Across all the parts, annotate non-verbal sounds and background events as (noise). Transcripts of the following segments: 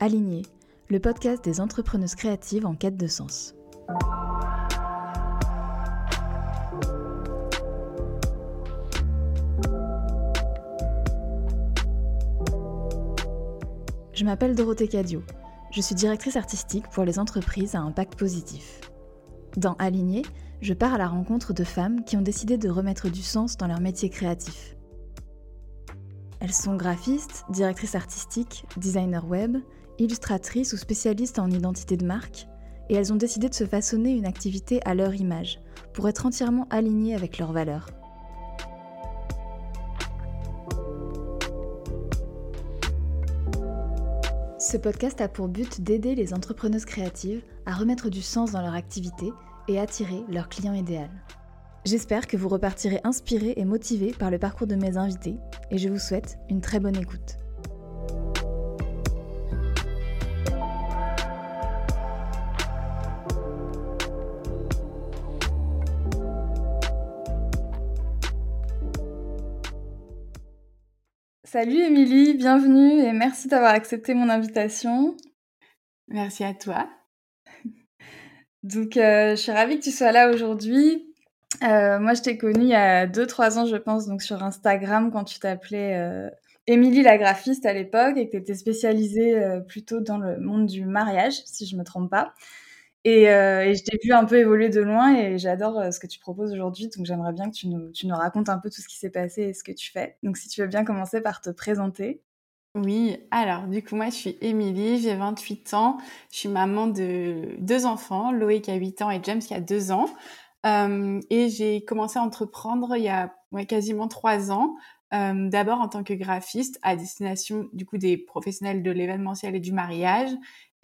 Aligné, le podcast des entrepreneuses créatives en quête de sens. M'appelle Dorothée Cadio. Je suis directrice artistique pour les entreprises à impact positif. Dans Aligné, je pars à la rencontre de femmes qui ont décidé de remettre du sens dans leur métier créatif. Elles sont graphistes, directrices artistiques, designers web, illustratrices ou spécialistes en identité de marque, et elles ont décidé de se façonner une activité à leur image, pour être entièrement alignées avec leurs valeurs. Ce podcast a pour but d'aider les entrepreneuses créatives à remettre du sens dans leur activité et attirer leur client idéal. J'espère que vous repartirez inspirés et motivés par le parcours de mes invités et je vous souhaite une très bonne écoute. Salut Émilie, bienvenue et merci d'avoir accepté mon invitation. Merci à toi. (laughs) Donc, euh, je suis ravie que tu sois là aujourd'hui. Euh, moi, je t'ai connue il y a 2-3 ans, je pense, donc sur Instagram, quand tu t'appelais euh, Émilie la graphiste à l'époque et que tu étais spécialisée plutôt dans le monde du mariage, si je ne me trompe pas. Euh, et, je t'ai vu un peu évoluer de loin et j'adore euh, ce que tu proposes aujourd'hui. Donc j'aimerais bien que tu nous, racontes un peu tout ce qui s'est passé et ce que tu fais. Donc si tu veux bien commencer par te présenter. Oui, alors du coup moi je suis Émilie, j'ai 28 ans, je suis maman de deux enfants, Loïc qui a 8 ans et James qui a 2 ans. Euh, et j'ai commencé à entreprendre il y a quasiment 3 ans, d'abord en tant que graphiste à destination du coup des professionnels de l'événementiel et du mariage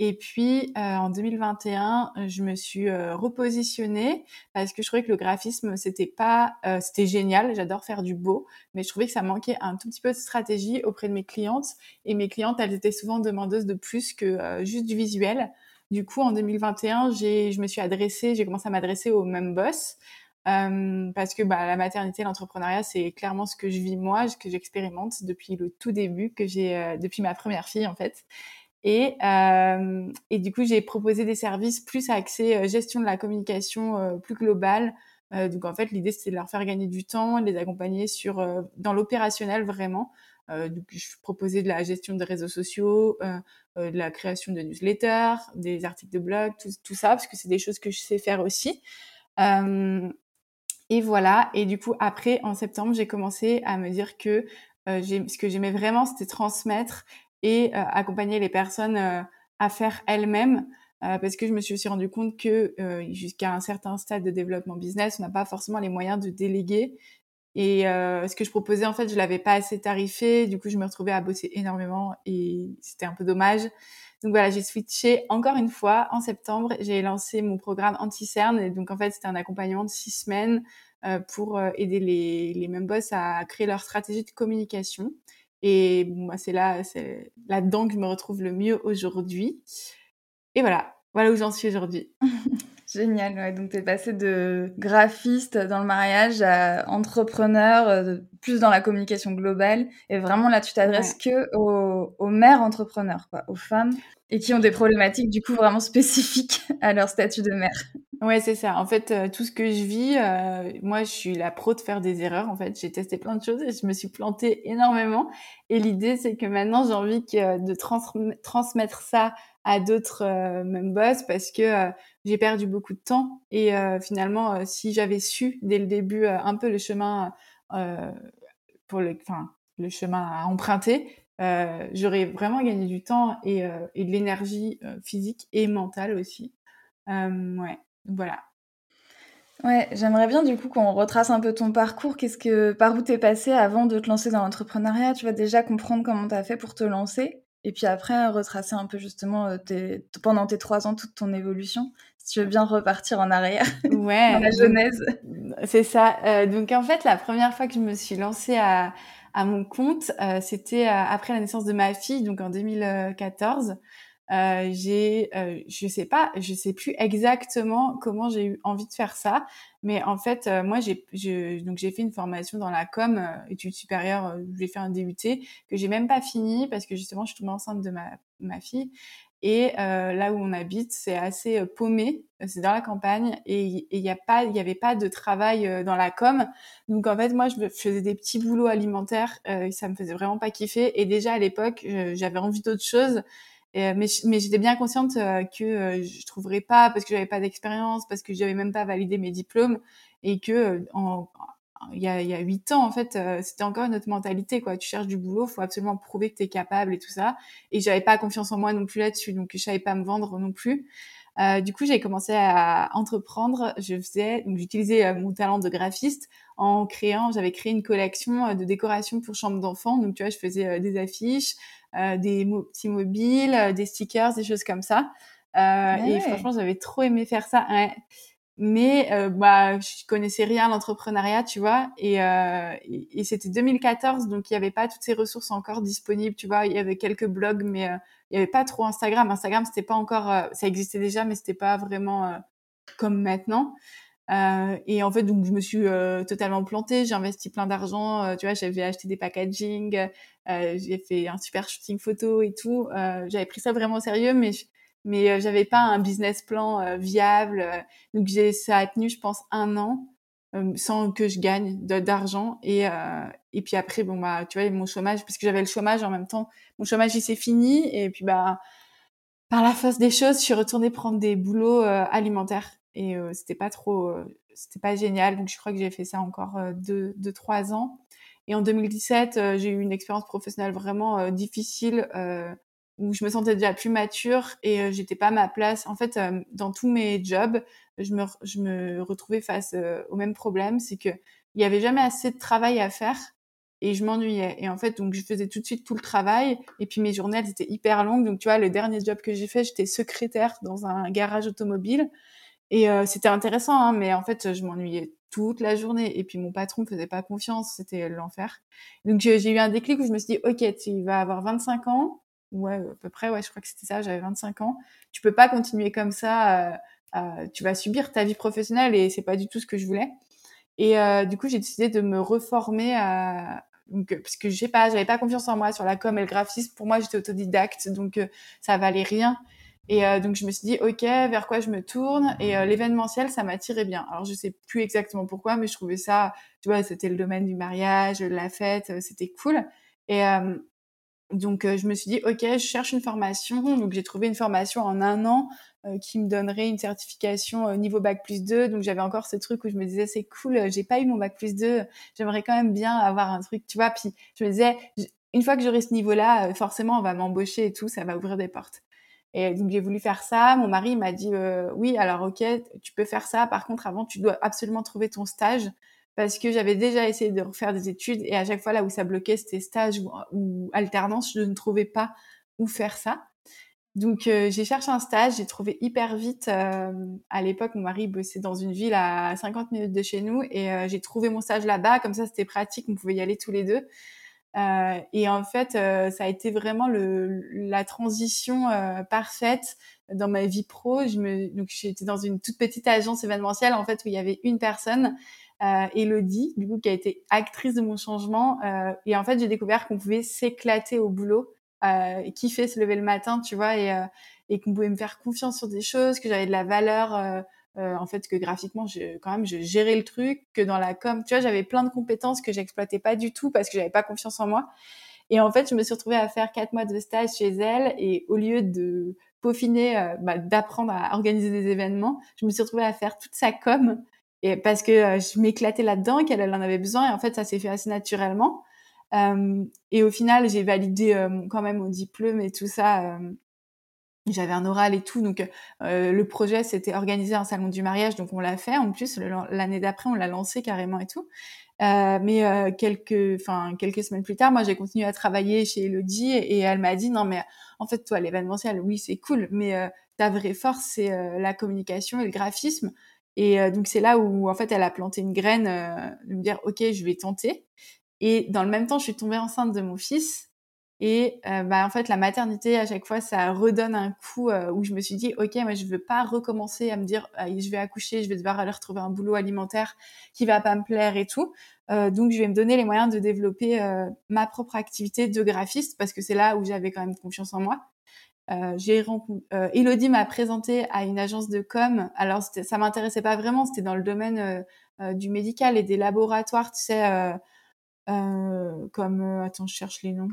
et puis euh, en 2021, je me suis euh, repositionnée parce que je trouvais que le graphisme c'était pas, euh, c'était génial, j'adore faire du beau, mais je trouvais que ça manquait un tout petit peu de stratégie auprès de mes clientes. Et mes clientes, elles étaient souvent demandeuses de plus que euh, juste du visuel. Du coup, en 2021, j'ai, je me suis adressée, j'ai commencé à m'adresser au même boss. parce que bah, la maternité, l'entrepreneuriat, c'est clairement ce que je vis moi, ce que j'expérimente depuis le tout début, que j'ai depuis ma première fille en fait. Et, euh, et du coup, j'ai proposé des services plus axés euh, gestion de la communication euh, plus globale. Donc en fait, l'idée c'était de leur faire gagner du temps, les accompagner sur dans l'opérationnel vraiment. donc je proposais de la gestion des réseaux sociaux, de la création de newsletters, des articles de blog, tout ça parce que c'est des choses que je sais faire aussi. et voilà. Et du coup, après en septembre, j'ai commencé à me dire que ce que j'aimais vraiment, c'était transmettre et euh, accompagner les personnes euh, à faire elles-mêmes euh, parce que je me suis aussi rendu compte que jusqu'à un certain stade de développement business, on n'a pas forcément les moyens de déléguer. Et ce que je proposais, en fait, je l'avais pas assez tarifé. Du coup, je me retrouvais à bosser énormément et c'était un peu dommage. Donc voilà, j'ai switché encore une fois en septembre. J'ai lancé mon programme anti-cern. Et donc en fait, c'était un accompagnement de six semaines pour aider les, les boss à créer leur stratégie de communication. Et moi, c'est là, c'est là-dedans que je me retrouve le mieux aujourd'hui. Et voilà, voilà où j'en suis aujourd'hui. (laughs) Génial, ouais. donc tu es passé de graphiste dans le mariage à entrepreneur, euh, plus dans la communication globale. Et vraiment là, tu t'adresses que aux, aux, mères entrepreneurs, quoi, aux femmes, et qui ont des problématiques du coup vraiment spécifiques à leur statut de mère. Ouais, c'est ça. En fait, euh, tout ce que je vis, euh, moi, je suis la pro de faire des erreurs. En fait, j'ai testé plein de choses et je me suis plantée énormément. Et l'idée, c'est que maintenant, j'ai envie que, de transmettre ça à d'autres euh, même boss parce que j'ai perdu beaucoup de temps. Et finalement, si j'avais su dès le début un peu le chemin pour le, enfin, le chemin à emprunter, j'aurais vraiment gagné du temps et, et de l'énergie physique et mentale aussi. ouais voilà. Ouais, j'aimerais bien du coup qu'on retrace un peu ton parcours. Qu'est-ce que, par où t'es passé avant de te lancer dans l'entrepreneuriat? Tu vas déjà comprendre comment t'as fait pour te lancer, et puis après retracer un peu justement euh, pendant tes trois ans toute ton évolution. Si tu veux bien repartir en arrière (laughs) ouais, dans la genèse. C'est ça. donc en fait, la première fois que je me suis lancée à, à mon compte, c'était après la naissance de ma fille, donc en 2014. Euh, j'ai, euh, je sais pas, je sais plus exactement comment j'ai eu envie de faire ça, mais en fait, euh, moi, j'ai, je, donc j'ai fait une formation dans la com, euh, études supérieures, j'ai fait un DUT que j'ai même pas fini parce que justement, je suis tombée enceinte de ma, ma fille. Et là où on habite, c'est assez paumé, c'est dans la campagne et il y a pas, il y avait pas de travail dans la com. Donc en fait, moi, je faisais des petits boulots alimentaires, ça me faisait vraiment pas kiffer. Et déjà à l'époque, j'avais envie d'autre chose. Euh, mais mais j'étais bien consciente euh, que euh, je trouverais pas parce que j'avais pas d'expérience, parce que j'avais même pas validé mes diplômes et que en, il y a il y a huit ans en fait c'était encore une autre mentalité quoi. Tu cherches du boulot faut absolument prouver que tu es capable et tout ça. Et j'avais pas confiance en moi non plus là-dessus donc je savais pas me vendre non plus. Du coup j'ai commencé à entreprendre. Je faisais donc j'utilisais mon talent de graphiste en créant j'avais créé une collection de décoration pour chambre d'enfants donc tu vois je faisais des affiches euh, des petits mobiles, euh, des stickers, des choses comme ça. Euh, et franchement, j'avais trop aimé faire ça. Mais euh, bah, je connaissais rien à l'entrepreneuriat, tu vois. Et, euh, et, c'était 2014, donc il n'y avait pas toutes ces ressources encore disponibles, tu vois. Il y avait quelques blogs, mais il n'y avait pas trop Instagram. Instagram, c'était pas encore, ça existait déjà, mais c'était pas vraiment comme maintenant. Euh, et en fait, donc je me suis euh, totalement plantée. J'ai investi plein d'argent. Euh, tu vois, j'avais acheté des packaging, euh, j'ai fait un super shooting photo et tout. j'avais pris ça vraiment au sérieux, mais mais j'avais pas un business plan viable. donc j'ai ça a tenu, je pense, un an sans que je gagne d'argent. Et et puis après, bon bah, tu vois, mon chômage, parce que j'avais le chômage en même temps. Mon chômage il s'est fini. Et puis bah par la force des choses, je suis retournée prendre des boulots alimentaires et euh, c'était pas trop, euh, c'était pas génial. Donc je crois que j'ai fait ça encore euh, deux, deux, trois ans. Et en 2017, j'ai eu une expérience professionnelle vraiment difficile où je me sentais déjà plus mature et j'étais pas à ma place. En fait, dans tous mes jobs, je me, retrouvais face au même problème, c'est que il y avait jamais assez de travail à faire et je m'ennuyais. Et en fait, donc je faisais tout de suite tout le travail et puis mes journées elles étaient hyper longues. Donc tu vois, le dernier job que j'ai fait, j'étais secrétaire dans un garage automobile et euh, c'était intéressant, hein, mais en fait, je m'ennuyais toute la journée. Et puis mon patron me faisait pas confiance, c'était l'enfer. Donc j'ai eu un déclic où je me suis dit, ok, tu vas avoir 25 ans, ouais, à peu près, ouais, je crois que c'était ça, j'avais 25 ans. Tu peux pas continuer comme ça. Euh, euh, tu vas subir ta vie professionnelle et c'est pas du tout ce que je voulais. Et du coup, j'ai décidé de me reformer à, donc parce que j'ai pas j'avais pas confiance en moi sur la com et le graphisme pour moi j'étais autodidacte donc ça valait rien et euh, donc je me suis dit ok vers quoi je me tourne? Et euh, l'événementiel ça m'attirait bien. Alors je sais plus exactement pourquoi mais je trouvais ça tu vois c'était le domaine du mariage, la fête, euh, c'était cool. Et donc je me suis dit ok je cherche une formation. Donc j'ai trouvé une formation en un an qui me donnerait une certification niveau bac plus 2 donc j'avais encore ce truc où je me disais c'est cool j'ai pas eu mon bac plus 2 j'aimerais quand même bien avoir un truc tu vois. Puis je me disais une fois que j'aurai ce niveau là forcément on va m'embaucher et tout ça va ouvrir des portes. Et donc j'ai voulu faire ça. Mon mari m'a dit euh, oui, alors ok, tu peux faire ça. Par contre, avant, tu dois absolument trouver ton stage parce que j'avais déjà essayé de refaire des études et à chaque fois là où ça bloquait, c'était stage ou, alternance, je ne trouvais pas où faire ça. Donc euh, j'ai cherché un stage, j'ai trouvé hyper vite. Euh, à l'époque, mon mari bossait dans une ville à 50 minutes de chez nous et j'ai trouvé mon stage là-bas. Comme ça, c'était pratique, on pouvait y aller tous les deux. Euh, et en fait, euh, ça a été vraiment le, la transition euh, parfaite dans ma vie pro. Je me, donc j'étais dans une toute petite agence événementielle en fait où il y avait une personne, euh, Elodie, du coup qui a été actrice de mon changement. et en fait, j'ai découvert qu'on pouvait s'éclater au boulot, euh, kiffer se lever le matin, tu vois, et, et qu'on pouvait me faire confiance sur des choses, que j'avais de la valeur euh, en fait que graphiquement je, quand même je gérais le truc que dans la com tu vois j'avais plein de compétences que j'exploitais pas du tout parce que j'avais pas confiance en moi et en fait je me suis retrouvée à faire quatre mois de stage chez elle et au lieu de peaufiner euh, bah, d'apprendre à organiser des événements je me suis retrouvée à faire toute sa com parce que euh, je m'éclatais là-dedans qu'elle en avait besoin et en fait ça s'est fait assez naturellement. Et au final j'ai validé quand même mon diplôme et tout ça j'avais un oral et tout donc euh, le projet c'était organiser un salon du mariage donc on l'a fait. En plus l'année d'après on l'a lancé carrément et tout. Euh, mais euh, quelques enfin quelques semaines plus tard moi j'ai continué à travailler chez Elodie et, elle m'a dit non mais en fait toi l'événementiel oui c'est cool mais ta vraie force c'est la communication et le graphisme Et donc c'est là où en fait elle a planté une graine de me dire ok je vais tenter. Et dans le même temps je suis tombée enceinte de mon fils et euh, bah, en fait, la maternité, à chaque fois, ça redonne un coup euh, où je me suis dit, OK, moi, je veux pas recommencer à me dire, je vais accoucher, je vais devoir aller retrouver un boulot alimentaire qui va pas me plaire et tout. Euh, donc, je vais me donner les moyens de développer ma propre activité de graphiste parce que c'est là où j'avais quand même confiance en moi. J'ai rencontré, Elodie m'a présenté à une agence de com. Alors, ça m'intéressait pas vraiment, c'était dans le domaine du médical et des laboratoires, tu sais, comme, attends, je cherche les noms.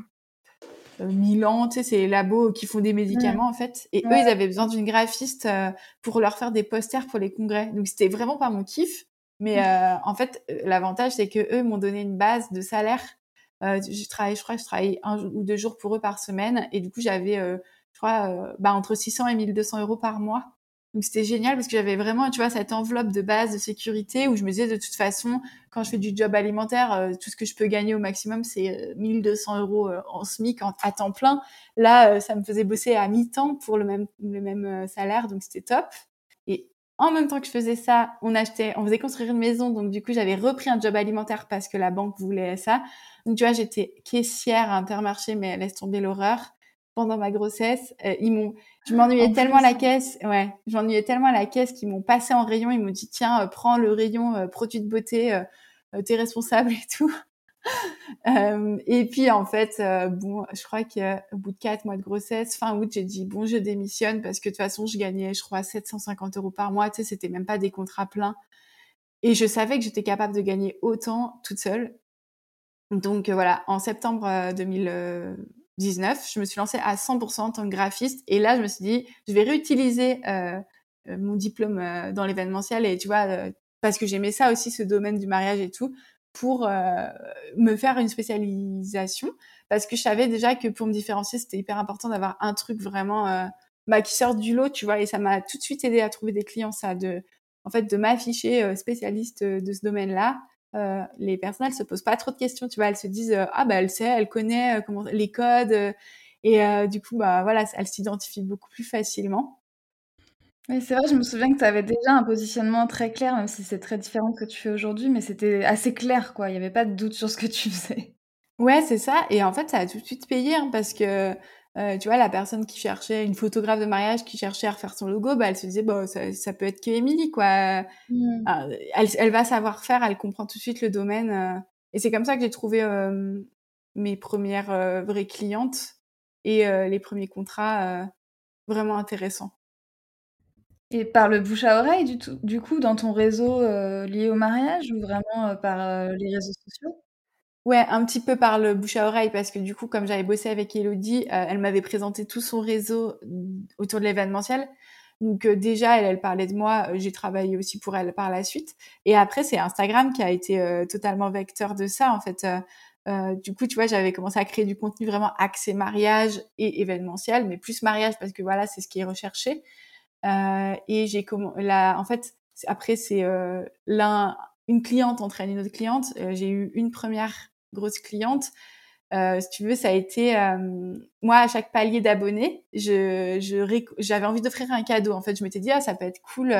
Euh, Milan, tu sais, c'est les labos qui font des médicaments en fait. Et eux, ils avaient besoin d'une graphiste euh, pour leur faire des posters pour les congrès. Donc c'était vraiment pas mon kiff. Mais euh, en fait, l'avantage, c'est que eux m'ont donné une base de salaire. je travaille, je crois, je travaillais un ou deux jours pour eux par semaine. Et du coup, j'avais, je crois, bah, entre 600 et 1200 euros par mois. Donc c'était génial parce que j'avais vraiment, tu vois, cette enveloppe de base de sécurité où je me disais de toute façon, quand je fais du job alimentaire, euh, tout ce que je peux gagner au maximum, c'est 1200 euh, euros euh, en SMIC à temps plein. Là, ça me faisait bosser à mi-temps pour le même, le même salaire, donc c'était top. Et en même temps que je faisais ça, on achetait, on faisait construire une maison, donc du coup j'avais repris un job alimentaire parce que la banque voulait ça. Donc tu vois, j'étais caissière à Intermarché, mais laisse tomber l'horreur pendant ma grossesse. ils m'ont je m'ennuyais tellement à la caisse, ouais, je m'ennuyais tellement à la caisse qu'ils m'ont passé en rayon. Ils m'ont dit tiens, euh, prends le rayon euh, produits de beauté, euh, t'es responsable et tout. (laughs) et puis en fait, bon, je crois qu'au bout de quatre mois de grossesse, fin août, j'ai dit bon, je démissionne parce que de toute façon, je gagnais, je crois, 750 euros par mois. Tu sais, c'était même pas des contrats pleins. Et je savais que j'étais capable de gagner autant toute seule. Donc voilà, en septembre 2000 19, je me suis lancée à 100% en tant que graphiste. Et là, je me suis dit, je vais réutiliser euh, euh mon diplôme euh, dans l'événementiel et tu vois, euh, parce que j'aimais ça aussi, ce domaine du mariage et tout, pour me faire une spécialisation. Parce que je savais déjà que pour me différencier, c'était hyper important d'avoir un truc vraiment bah, qui sort du lot, tu vois. Et ça m'a tout de suite aidé à trouver des clients, ça, de, en fait, de m'afficher spécialiste de ce domaine-là euh, les personnes elles se posent pas trop de questions, tu vois, elles se disent euh, ah bah elle sait, elle connaît euh, comment les codes et du coup bah voilà, elle s'identifie beaucoup plus facilement. Oui, c'est vrai, je me souviens que tu avais déjà un positionnement très clair, même si c'est très différent de ce que tu fais aujourd'hui, mais c'était assez clair, quoi. Il n'y avait pas de doute sur ce que tu faisais. Ouais, c'est ça. Et en fait, ça a tout de suite payé, hein, parce que euh, tu vois, la personne qui cherchait, une photographe de mariage qui cherchait à refaire son logo, bah, elle se disait, bon, ça, ça peut être que Émilie, quoi. Mmh. Ah, elle, elle, va savoir faire, elle comprend tout de suite le domaine. Euh. et c'est comme ça que j'ai trouvé euh, mes premières vraies clientes et les premiers contrats vraiment intéressants. Et par le bouche à oreille, du, tout, du coup, dans ton réseau lié au mariage ou vraiment par les réseaux sociaux? Ouais, un petit peu par le bouche à oreille parce que du coup, comme j'avais bossé avec Elodie, euh, elle m'avait présenté tout son réseau mm, autour de l'événementiel. Donc euh, déjà, elle, elle parlait de moi. Euh, j'ai travaillé aussi pour elle par la suite. Et après, c'est Instagram qui a été totalement vecteur de ça en fait. du coup, tu vois, j'avais commencé à créer du contenu vraiment axé mariage et événementiel, mais plus mariage parce que voilà, c'est ce qui est recherché. et j'ai comment, là, en fait, après c'est l'un une cliente entraîne une autre cliente. j'ai eu une première grosse cliente. Euh, si tu veux, ça a été euh, moi à chaque palier d'abonnés, j'avais envie d'offrir un cadeau. En fait, je m'étais dit ah ça peut être cool.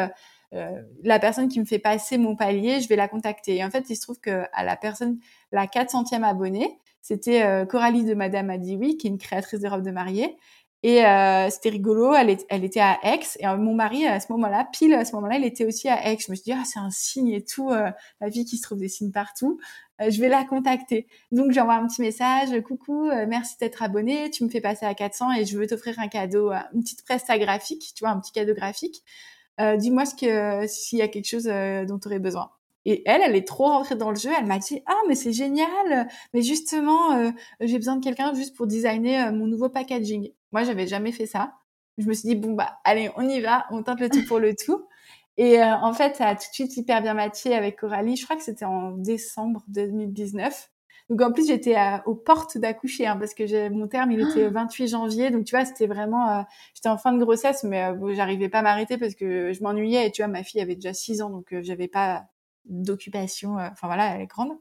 Euh, la personne qui me fait passer mon palier, je vais la contacter. Et en fait, il se trouve que à la personne, la 400e abonnée, c'était Coralie de Madame a dit oui, qui est une créatrice de robes de mariée. Et euh, c'était rigolo, elle, elle, était à Aix et mon mari à ce moment-là, pile à ce moment-là, il était aussi à Aix. Je me suis dit ah c'est un signe et tout, la vie qui se trouve des signes partout. Euh, je vais la contacter. Donc j'envoie un petit message, coucou, euh, merci d'être abonné, tu me fais passer à 400 et je veux t'offrir un cadeau, euh, une petite presta graphique, tu vois, un petit cadeau graphique. Dis-moi ce que s'il y a quelque chose dont tu aurais besoin. Et elle, elle est trop rentrée dans le jeu. Elle m'a dit ah mais c'est génial, mais justement j'ai besoin de quelqu'un juste pour designer mon nouveau packaging. Moi j'avais jamais fait ça. Je me suis dit bon bah allez on y va, on tente le tout pour le tout. Et euh, en fait, ça a tout de suite hyper bien matché avec Coralie. Je crois que c'était en décembre 2019. Donc en plus, j'étais aux portes d'accoucher hein, parce que mon terme, il était (gasps) le 28 janvier. Donc tu vois, c'était vraiment... Euh, j'étais en fin de grossesse, mais euh, j'arrivais pas à m'arrêter parce que je m'ennuyais. Et tu vois, ma fille avait déjà 6 ans, donc j'avais pas d'occupation. Enfin voilà, elle est grande.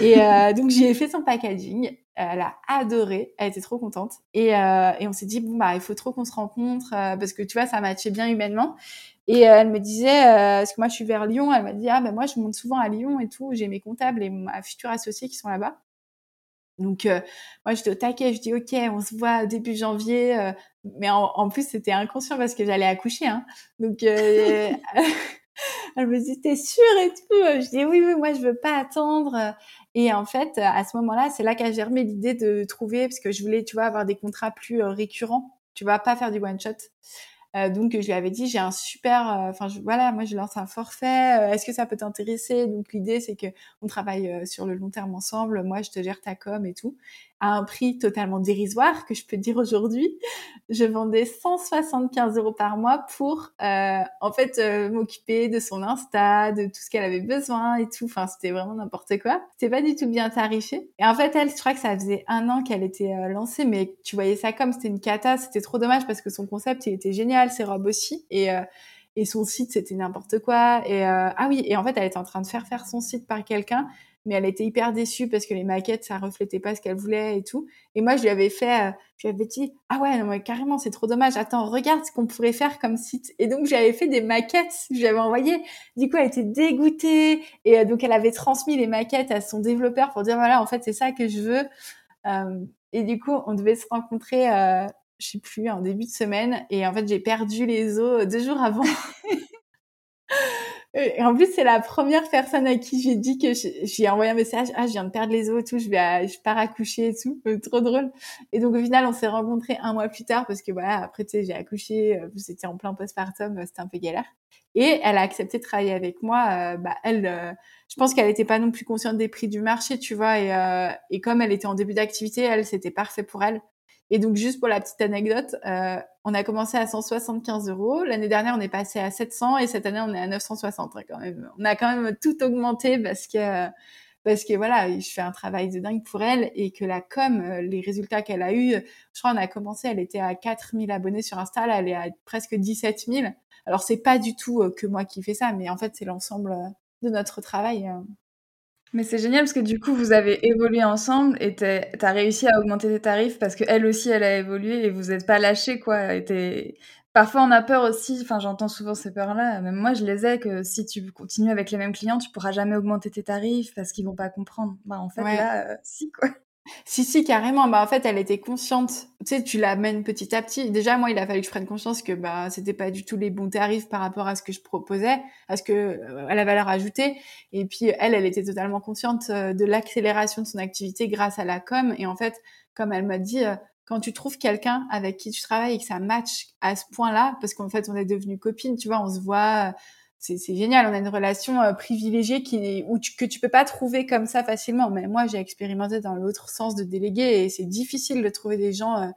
Et donc j'ai fait son packaging. Elle a adoré, elle était trop contente. Et, et on s'est dit bon bah il faut trop qu'on se rencontre parce que tu vois ça matchait bien humainement. Et elle me disait, parce que moi je suis vers Lyon, elle m'a dit, ah ben moi je monte souvent à Lyon et tout, j'ai mes comptables et ma future associée qui sont là-bas. Donc, euh, moi, j'étais au taquet, je dis, OK, on se voit début janvier. Euh, mais en, plus, c'était inconscient parce que j'allais accoucher. Hein. Donc, euh, (laughs) elle me dit, t'es sûre et tout? Je dis, oui, oui, moi, je veux pas attendre. Et en fait, à ce moment-là, c'est là qu'a germé l'idée de trouver, parce que je voulais, tu vois, avoir des contrats plus récurrents. Tu vas pas faire du one-shot. Euh, donc je lui avais dit j'ai un super, euh, enfin voilà, moi je lance un forfait. Euh, est-ce que ça peut t'intéresser? Donc l'idée c'est que on travaille sur le long terme ensemble. Moi je te gère ta com et tout à un prix totalement dérisoire que je peux dire aujourd'hui. Je vendais 175 euros par mois pour euh, en fait euh, m'occuper de son Insta, de tout ce qu'elle avait besoin et tout. Enfin, c'était vraiment n'importe quoi. C'était pas du tout bien tarifé. Et en fait, elle, je crois que ça faisait un an qu'elle était euh, lancée, mais tu voyais ça comme c'était une cata. C'était trop dommage parce que son concept, il était génial, ses robes aussi. Et et son site c'était n'importe quoi et ah oui et en fait elle était en train de faire faire son site par quelqu'un mais elle était hyper déçue parce que les maquettes, ça reflétait pas ce qu'elle voulait et tout. Et moi, je lui avais fait, euh, je lui avais dit, ah ouais, non, mais carrément, c'est trop dommage. Attends, regarde ce qu'on pourrait faire comme site. Et donc, j'avais fait des maquettes, je lui avais envoyé. Du coup, elle était dégoûtée. Et euh, donc, elle avait transmis les maquettes à son développeur pour dire, voilà, en fait, c'est ça que je veux. Euh, et du coup, on devait se rencontrer, euh, je sais plus, en début de semaine. Et en fait, j'ai perdu les os deux jours avant. (laughs) Et en plus, c'est la première personne à qui j'ai dit que j'ai envoyé un message. Ah, je viens de perdre les os et tout. Je vais, je pars accoucher et tout. Euh, trop drôle. Et donc, au final, on s'est rencontrés un mois plus tard parce que voilà, après, tu sais, j'ai accouché. Euh, c'était en plein postpartum. Euh, c'était un peu galère. Et elle a accepté de travailler avec moi. bah, elle, je pense qu'elle n'était pas non plus consciente des prix du marché, tu vois. Et, et comme elle était en début d'activité, elle, c'était parfait pour elle. Et donc, juste pour la petite anecdote, euh, on a commencé à 175 euros. L'année dernière, on est passé à 700 et cette année, on est à 960 quand même. On a quand même tout augmenté parce que parce que voilà, je fais un travail de dingue pour elle et que la com, euh, les résultats qu'elle a eu, je crois on a commencé, elle était à 4000 abonnés sur Insta, là, elle est à presque 17 000. Alors c'est pas du tout euh, que moi qui fais ça, mais en fait c'est l'ensemble de notre travail. Mais c'est génial parce que du coup, vous avez évolué ensemble et tu as réussi à augmenter tes tarifs parce qu'elle aussi, elle a évolué et vous n'êtes pas lâchés, quoi. Et Parfois, on a peur aussi, enfin, j'entends souvent ces peurs-là. Même moi, je les ai que si tu continues avec les mêmes clients, tu pourras jamais augmenter tes tarifs parce qu'ils vont pas comprendre. Bah, en fait, là, euh, si, quoi. Si, si, carrément. Bah, en fait, elle était consciente. Tu sais, tu l'amènes petit à petit. Déjà, moi, il a fallu que je prenne conscience que bah, c'était pas du tout les bons tarifs par rapport à ce que je proposais, à ce que, euh, à la valeur ajoutée. Et puis, elle, elle était totalement consciente euh, de l'accélération de son activité grâce à la com. Et en fait, comme elle m'a dit, euh, quand tu trouves quelqu'un avec qui tu travailles et que ça match à ce point-là, parce qu'en fait, on est devenus copines, tu vois, on se voit, c'est génial. On a une relation euh, privilégiée qui où tu, que tu peux pas trouver comme ça facilement. Mais moi, j'ai expérimenté dans l'autre sens de déléguer et c'est difficile de trouver des gens euh,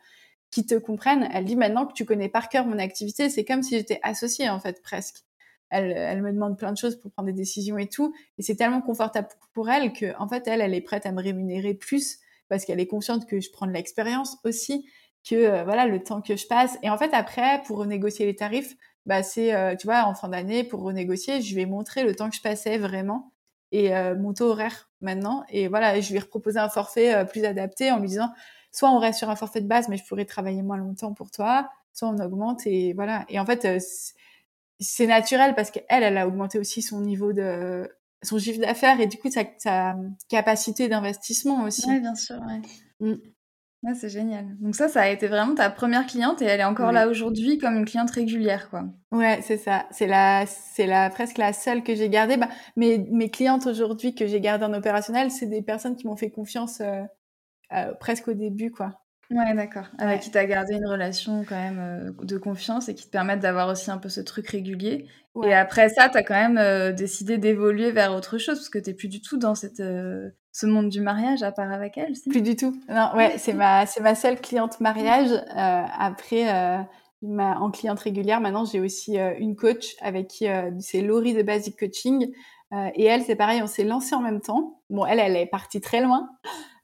qui te comprennent. Elle dit maintenant que tu connais par cœur mon activité, c'est comme si j'étais associée en fait presque. Elle, me demande plein de choses pour prendre des décisions et tout, et c'est tellement confortable pour elle que en fait elle, est prête à me rémunérer plus parce qu'elle est consciente que je prends de l'expérience aussi, que euh, voilà le temps que je passe. Et en fait après, pour renégocier les tarifs, bah c'est, euh, tu vois, en fin d'année, pour renégocier, je vais montrer le temps que je passais vraiment et euh, mon taux horaire maintenant. Et voilà, je lui ai proposé un forfait euh, plus adapté en lui disant, soit on reste sur un forfait de base, mais je pourrais travailler moins longtemps pour toi, soit on augmente et voilà. Et en fait, c'est naturel parce qu'elle, elle a augmenté aussi son niveau de son chiffre d'affaires et du coup sa, sa capacité d'investissement aussi. Oui, bien sûr. Ouais. Mmh c'est génial. Donc ça, ça a été vraiment ta première cliente et elle est encore là aujourd'hui comme une cliente régulière, quoi. Ouais, c'est ça. C'est la, c'est la presque la seule que j'ai gardée. Bah, mes, mes clientes aujourd'hui que j'ai gardées en opérationnel, c'est des personnes qui m'ont fait confiance euh, euh, presque au début, quoi. Ouais, d'accord. Avec qui tu as gardé une relation quand même euh, de confiance et qui te permettent d'avoir aussi un peu ce truc régulier. Et après ça, tu as quand même décidé d'évoluer vers autre chose parce que tu plus du tout dans cette ce monde du mariage à part avec elle Plus du tout. Non, ouais, c'est ma, c'est ma seule cliente mariage. Euh, après, euh, ma, en cliente régulière, maintenant j'ai aussi euh, une coach avec qui c'est Laurie de Basic Coaching. Et elle, c'est pareil, on s'est lancé en même temps. Bon, elle, elle est partie très loin.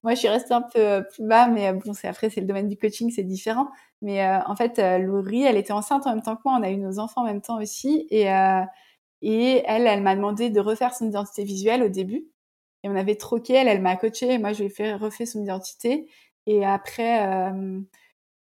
Moi, je suis restée un peu plus bas, mais bon, c'est après, c'est le domaine du coaching, c'est différent. Mais en fait, Laurie, elle était enceinte en même temps que moi. On a eu nos enfants en même temps aussi. Et, et elle, elle m'a demandé de refaire son identité visuelle au début. Et on avait troqué, elle, elle m'a coaché, moi je lui ai fait refait son identité. Et après, euh,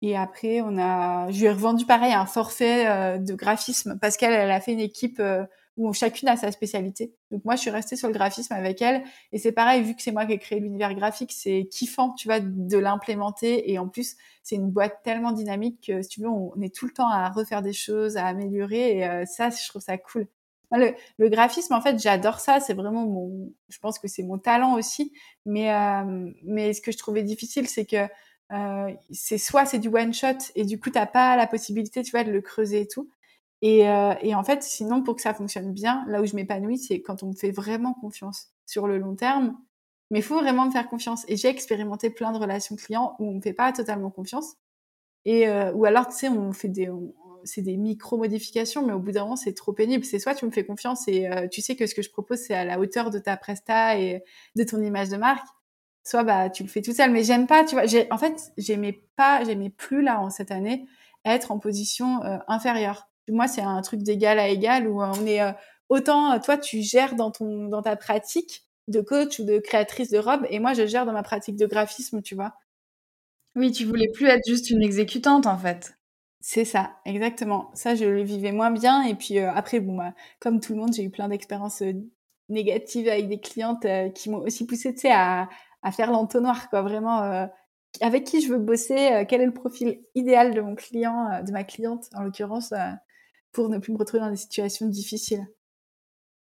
Et après, on a, je lui ai revendu pareil un forfait euh, de graphisme parce qu'elle, elle a fait une équipe euh, où chacune a sa spécialité. Donc moi, je suis restée sur le graphisme avec elle. Et c'est pareil, vu que c'est moi qui ai créé l'univers graphique, c'est kiffant, tu vois, de l'implémenter. Et en plus, c'est une boîte tellement dynamique que, si tu veux, on est tout le temps à refaire des choses, à améliorer. Et ça, je trouve ça cool. Le, graphisme, en fait, j'adore ça. C'est vraiment mon, je pense que c'est mon talent aussi. Mais, mais ce que je trouvais difficile, c'est que euh, c'est soit c'est du one shot et du coup t'as pas la possibilité tu vois de le creuser et tout et, euh, et en fait sinon pour que ça fonctionne bien là où je m'épanouis c'est quand on me fait vraiment confiance sur le long terme mais faut vraiment me faire confiance et j'ai expérimenté plein de relations clients où on me fait pas totalement confiance et euh, ou alors tu sais on fait des c'est des micro modifications mais au bout d'un moment c'est trop pénible. C'est soit tu me fais confiance et euh, tu sais que ce que je propose c'est à la hauteur de ta presta et de ton image de marque soit bah tu le fais tout seul. Mais j'aime pas tu vois en fait j'aimais pas j'aimais plus là en cette année être en position euh, inférieure. Moi c'est un truc d'égal à égal où on est euh, autant toi tu gères dans ton dans ta pratique de coach ou de créatrice de robe et moi je gère dans ma pratique de graphisme tu vois. Oui tu voulais plus être juste une exécutante en fait c'est ça exactement ça je le vivais moins bien et puis euh, après bon bah, comme tout le monde j'ai eu plein d'expériences négatives avec des clientes qui m'ont aussi poussé tu sais à à faire l'entonnoir, quoi. Vraiment, euh, avec qui je veux bosser, euh, quel est le profil idéal de mon client, euh, de ma cliente, en l'occurrence, pour ne plus me retrouver dans des situations difficiles.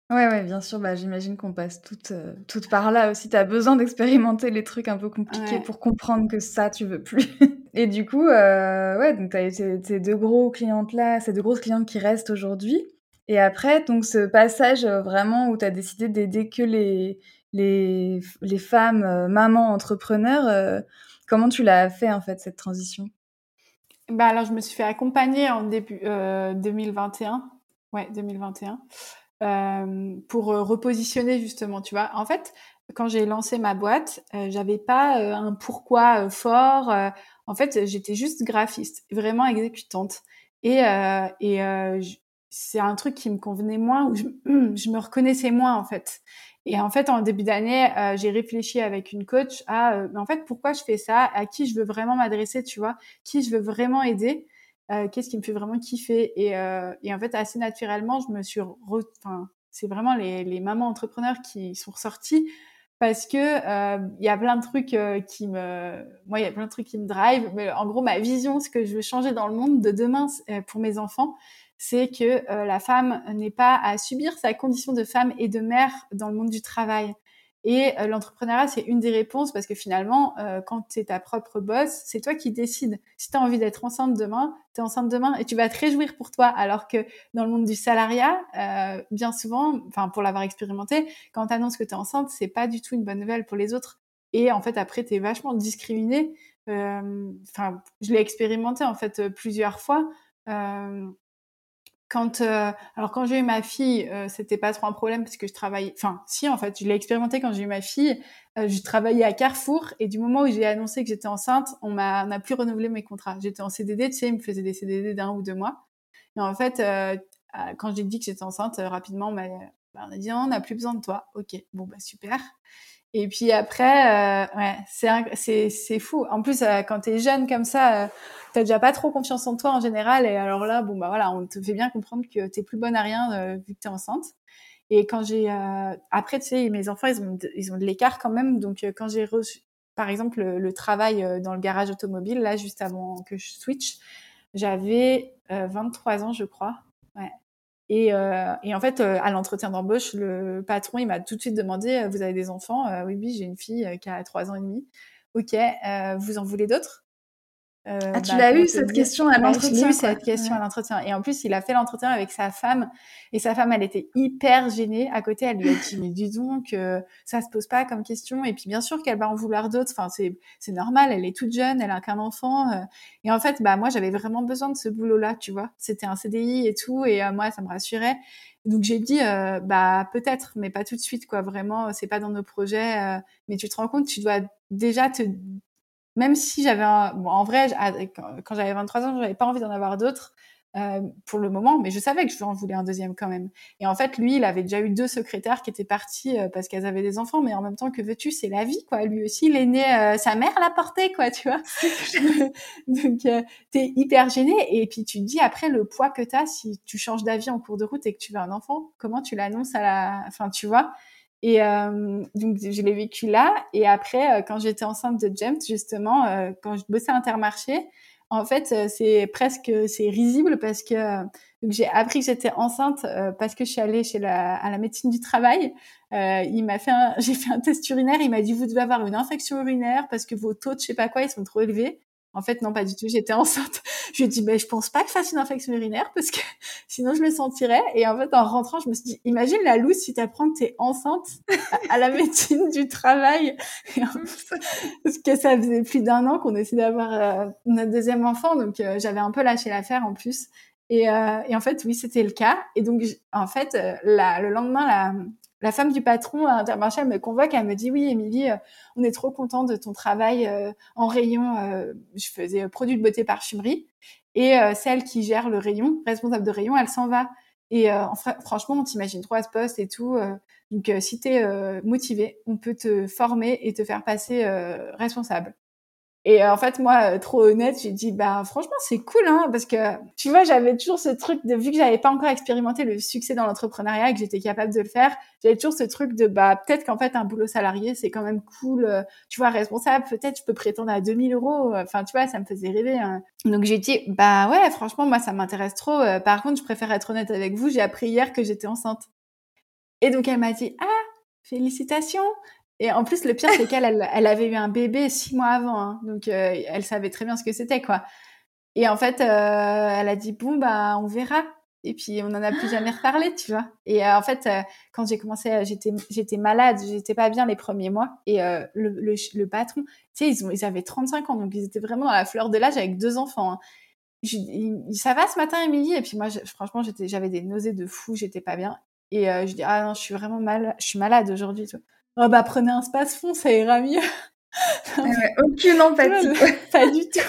Ouais, ouais, bien sûr. Bah, j'imagine qu'on passe toutes, toutes par là aussi. Tu as besoin d'expérimenter les trucs un peu compliqués pour comprendre que ça, tu veux plus. Et du coup, ouais, donc tu as eu ces, deux gros clientes là, ces deux grosses clientes qui restent aujourd'hui. Et après, donc ce passage vraiment où tu as décidé d'aider que les, les, les femmes euh, mamans entrepreneurs. Euh, comment tu l'as fait en fait cette transition? Bah alors je me suis fait accompagner en début 2021, euh, ouais 2021, pour repositionner justement, tu vois. En fait, quand j'ai lancé ma boîte, j'avais pas un pourquoi fort. En fait, j'étais juste graphiste, vraiment exécutante. Et, et c'est un truc qui me convenait moins, où (clears throat) je, me reconnaissais moins en fait. Et en fait, en début d'année, euh, j'ai réfléchi avec une coach à, euh, en fait, pourquoi je fais ça, à qui je veux vraiment m'adresser, tu vois, qui je veux vraiment aider, euh, qu'est-ce qui me fait vraiment kiffer? Et, euh, et en fait, assez naturellement, je me suis, enfin, c'est vraiment les, les, mamans entrepreneurs qui sont ressorties parce que il y a plein de trucs qui me, moi, il y a plein de trucs qui me drive. Mais en gros, ma vision, ce que je veux changer dans le monde de demain pour mes enfants, c'est que euh, la femme n'est pas à subir sa condition de femme et de mère dans le monde du travail. Et euh, l'entrepreneuriat, c'est une des réponses parce que finalement, euh, quand tu es ta propre boss, c'est toi qui décides. Si tu as envie d'être enceinte demain, tu es enceinte demain et tu vas te réjouir pour toi. Alors que dans le monde du salariat, bien souvent, enfin pour l'avoir expérimenté, quand tu annonces que tu es enceinte, c'est pas du tout une bonne nouvelle pour les autres. Et en fait, après, tu es vachement discriminé. Enfin, je l'ai expérimenté en fait plusieurs fois quand euh, alors quand j'ai eu ma fille, euh, c'était pas trop un problème parce que je travaillais. Enfin, si en fait, je l'ai expérimenté quand j'ai eu ma fille. Euh, je travaillais à Carrefour et du moment où j'ai annoncé que j'étais enceinte, on m'a n'a plus renouvelé mes contrats. J'étais en CDD, tu sais, ils me faisaient des CDD d'un ou deux mois. Et en fait, quand j'ai dit que j'étais enceinte, rapidement, on m'a bah, on a dit on n'a plus besoin de toi. Ok, bon bah super. Et puis après, euh, ouais, c'est c'est fou. En plus, euh, quand t'es jeune comme ça, euh, t'as déjà pas trop confiance en toi en général. Et alors là, bon bah voilà, on te fait bien comprendre que t'es plus bonne à rien euh, vu que t'es enceinte. Et quand j'ai après, tu sais, mes enfants, ils ont ils ont de l'écart quand même. Donc quand j'ai reçu, par exemple, le, le travail dans le garage automobile là, juste avant que je switch, j'avais 23 ans, je crois. Ouais. Et, euh, et, en fait, euh, à l'entretien d'embauche, le patron, il m'a tout de suite demandé euh, Vous avez des enfants? Oui, oui, j'ai une fille qui a trois ans et demi. Ok, vous en voulez d'autres? Euh, ah, tu bah, l'as eu cette question à l'entretien J'ai eu cette question à l'entretien. Et en plus, il a fait l'entretien avec sa femme. Et sa femme, elle était hyper gênée. À côté, elle lui a dit, mais dis donc, euh, ça se pose pas comme question. Et puis, bien sûr qu'elle va en vouloir d'autres. Enfin, c'est, c'est normal. Elle est toute jeune. Elle a qu'un enfant. Euh. Et en fait, bah, moi, j'avais vraiment besoin de ce boulot-là, tu vois. C'était un CDI et tout. Et moi, ça me rassurait. Donc j'ai dit bah peut-être mais pas tout de suite quoi vraiment c'est pas dans nos projets mais tu te rends compte tu dois déjà te même si j'avais un... bon, en vrai, quand j'avais 23 ans, j'avais pas envie d'en avoir d'autres. euh, pour le moment, mais je savais que je en voulais un deuxième quand même. Et en fait, lui, il avait déjà eu deux secrétaires qui étaient partis euh, parce qu'elles avaient des enfants, mais en même temps que veux-tu, c'est la vie, quoi. Lui aussi, il est né, euh, sa mère l'a porté, quoi, tu vois. (laughs) Donc, t'es hyper gêné. Et puis, tu te dis après le poids que t'as si tu changes d'avis en cours de route et que tu veux un enfant, comment tu l'annonces à la, enfin, tu vois. Et donc, je l'ai vécu là. Et après, quand j'étais enceinte de James, justement, quand je bossais à Intermarché, en fait, euh, c'est presque c'est risible parce que euh, j'ai appris que j'étais enceinte euh, parce que je suis allée chez la, à la médecine du travail. il m'a fait (laughs) j'ai fait un test urinaire. Il m'a dit vous devez avoir une infection urinaire parce que vos taux de je sais pas quoi ils sont trop élevés. En fait, non, pas du tout. J'étais enceinte. (laughs) Je lui ai dit, ben, je pense pas que je fasse une infection urinaire parce que (laughs) sinon je me sentirais. Et en fait, en rentrant, je me suis dit, imagine la loose si t'apprends que t'es enceinte à la médecine du travail. (laughs) parce que ça faisait plus d'un an qu'on essayait d'avoir euh, notre deuxième enfant. Donc, euh, j'avais un peu lâché l'affaire en plus. Et, euh, et, en fait, oui, c'était le cas. Et donc, en fait, la, le lendemain, la, la femme du patron à Intermarché, me convoque, elle me dit oui, Émilie, euh, on est trop content de ton travail euh, en rayon. Euh, je faisais produits de beauté parfumerie et celle qui gère le rayon, responsable de rayon, elle s'en va. Et franchement, on t'imagine trop à ce poste et tout. donc, si tu es motivé, on peut te former et te faire passer responsable. Et euh, en fait, moi, euh, trop honnête, j'ai dit, bah franchement, c'est cool, hein, parce que tu vois, j'avais toujours ce truc de, vu que j'avais pas encore expérimenté le succès dans l'entrepreneuriat et que j'étais capable de le faire, j'avais toujours ce truc de, bah peut-être qu'en fait, un boulot salarié, c'est quand même cool, euh, tu vois, responsable, peut-être je peux prétendre à 2000 euros, enfin, tu vois, ça me faisait rêver. Hein. Donc j'ai dit, bah ouais, franchement, moi, ça m'intéresse trop. par contre, je préfère être honnête avec vous, j'ai appris hier que j'étais enceinte. Et donc elle m'a dit, ah, félicitations. Et en plus, le pire, c'est qu'elle, elle, avait eu un bébé six mois avant, hein. donc euh, elle savait très bien ce que c'était, quoi. Et en fait, euh, elle a dit bon bah on verra. Et puis on en a plus jamais reparlé, tu vois. Et euh, en fait, quand j'ai commencé, j'étais j'étais malade, j'étais pas bien les premiers mois. Et le, le, patron, tu sais, ils, ont, ils avaient 35 ans, donc ils étaient vraiment dans la fleur de l'âge avec deux enfants. Hein. Je, ça va ce matin, Émilie? Et puis moi, franchement, j'étais, j'avais des nausées de fou, j'étais pas bien. Et je dis ah non, je suis vraiment mal, je suis malade aujourd'hui. Tu vois oh bah prenez un space fond, ça ira mieux. (laughs) aucune empathie. pas du tout.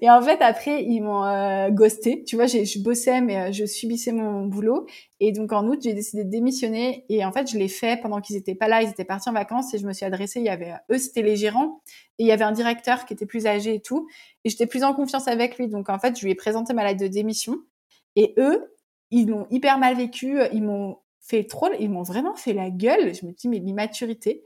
Et en fait, après, ils m'ont euh, ghosté. Tu vois, je bossais, mais euh, je subissais mon boulot. Et donc, en août, j'ai décidé de démissionner. Et en fait, je l'ai fait pendant qu'ils étaient pas là. Ils étaient partis en vacances. Et je me suis adressée. Il y avait eux, c'était les gérants. Et il y avait un directeur qui était plus âgé et tout. Et j'étais plus en confiance avec lui. Donc, en fait, je lui ai présenté ma lettre de démission. Et eux, ils l'ont hyper mal vécu. Ils m'ont fait trop, ils m'ont vraiment fait la gueule. Je me dis, mais l'immaturité.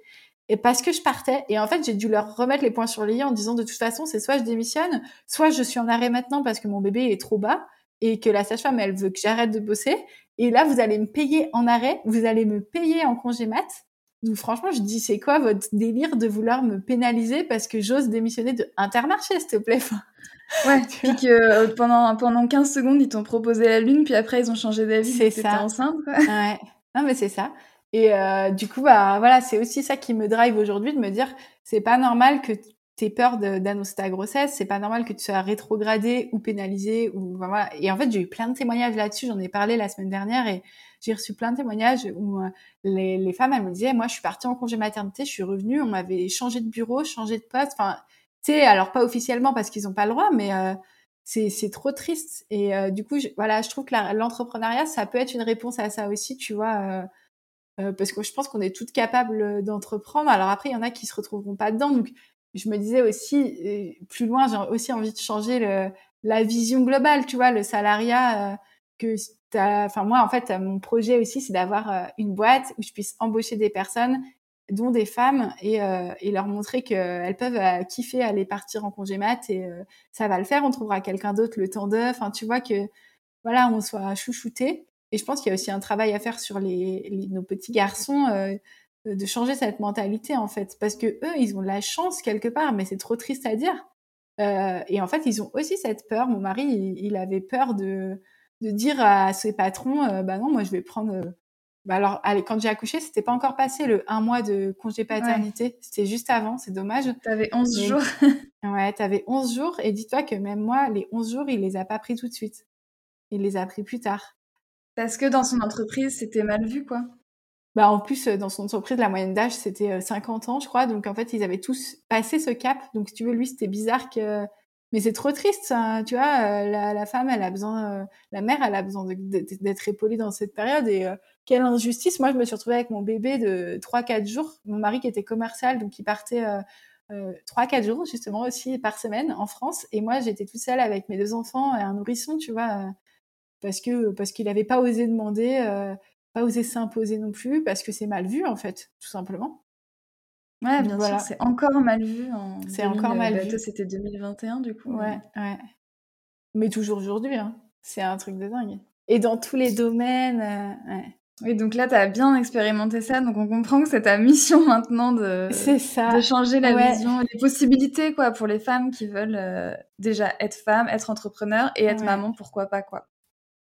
Et parce que je partais. Et en fait, j'ai dû leur remettre les points sur les i en disant, de toute façon, c'est soit je démissionne, soit je suis en arrêt maintenant parce que mon bébé est trop bas et que la sage-femme, elle veut que j'arrête de bosser. Et là, vous allez me payer en arrêt, vous allez me payer en congé mat. Donc franchement, je dis, c'est quoi votre délire de vouloir me pénaliser parce que j'ose démissionner de Intermarché, s'il te plaît? Ouais, puis que euh, pendant, pendant 15 secondes, ils t'ont proposé la lune, puis après, ils ont changé d'avis. C'est ça. enceinte. Ouais. Non, mais c'est ça. Et euh, du coup, bah voilà, c'est aussi ça qui me drive aujourd'hui de me dire, c'est pas normal que tu aies peur d'annoncer ta grossesse, c'est pas normal que tu sois rétrogradé ou pénalisé ou voilà. Et en fait, j'ai eu plein de témoignages là-dessus. J'en ai parlé la semaine dernière et j'ai reçu plein de témoignages où euh, les, les femmes elles me disaient, moi, je suis partie en congé maternité, je suis revenue, on m'avait changé de bureau, changé de poste. Enfin, tu sais, alors pas officiellement parce qu'ils ont pas le droit, mais euh, c'est trop triste. Et euh, du coup, je, voilà, je trouve que l'entrepreneuriat, ça peut être une réponse à ça aussi, tu vois, euh, euh, parce que je pense qu'on est toutes capables d'entreprendre. Alors après, il y en a qui se retrouveront pas dedans. Donc, je me disais aussi, plus loin, j'ai aussi envie de changer le, la vision globale, tu vois, le salariat que Enfin, moi, en fait, mon projet aussi, c'est d'avoir une boîte où je puisse embaucher des personnes dont des femmes et, euh, et leur montrer qu'elles peuvent euh, kiffer aller partir en congé mat et euh, ça va le faire, on trouvera quelqu'un d'autre le temps de, enfin tu vois que voilà, on soit chouchouté. Et je pense qu'il y a aussi un travail à faire sur les, nos petits garçons de changer cette mentalité en fait, parce que eux ils ont de la chance quelque part, mais c'est trop triste à dire. et en fait ils ont aussi cette peur. Mon mari il, il avait peur de de dire à ses patrons, bah non moi je vais prendre bah alors, allez, quand j'ai accouché, c'était pas encore passé le un mois de congé paternité. C'était juste avant, c'est dommage. T'avais 11 jours. (laughs) ouais, t'avais 11 jours. Et dis-toi que même moi, les 11 jours, il les a pas pris tout de suite. Il les a pris plus tard. Parce que dans son entreprise, c'était mal vu, quoi. Bah, en plus, euh, dans son entreprise, la moyenne d'âge, c'était 50 euh, ans, je crois. Donc, en fait, ils avaient tous passé ce cap. Donc, si tu veux, lui, c'était bizarre que mais c'est trop triste, tu vois. La, la, femme, elle a besoin, la mère, elle a besoin d'être épaulée dans cette période. Et quelle injustice Moi, je me suis retrouvée avec mon bébé de 3-4 jours. Mon mari qui était commercial, donc il partait euh, trois, quatre jours justement aussi par semaine en France. Et moi, j'étais toute seule avec mes deux enfants et un nourrisson, tu vois, euh, parce que parce qu'il n'avait pas osé demander, euh, pas osé s'imposer non plus, parce que c'est mal vu en fait, tout simplement. Ouais, bien sûr, c'est encore mal vu. C'est encore mal bah, vu. C'était 2021 du coup. Ouais, ouais. Mais toujours aujourd'hui, hein. c'est un truc de dingue. Et dans tous les domaines. ouais. Oui, donc là, tu as bien expérimenté ça, donc on comprend que c'est ta mission (laughs) maintenant de, ça. de changer la vision, les possibilités quoi, pour les femmes qui veulent euh, déjà être femme, être entrepreneur et être maman, pourquoi pas quoi.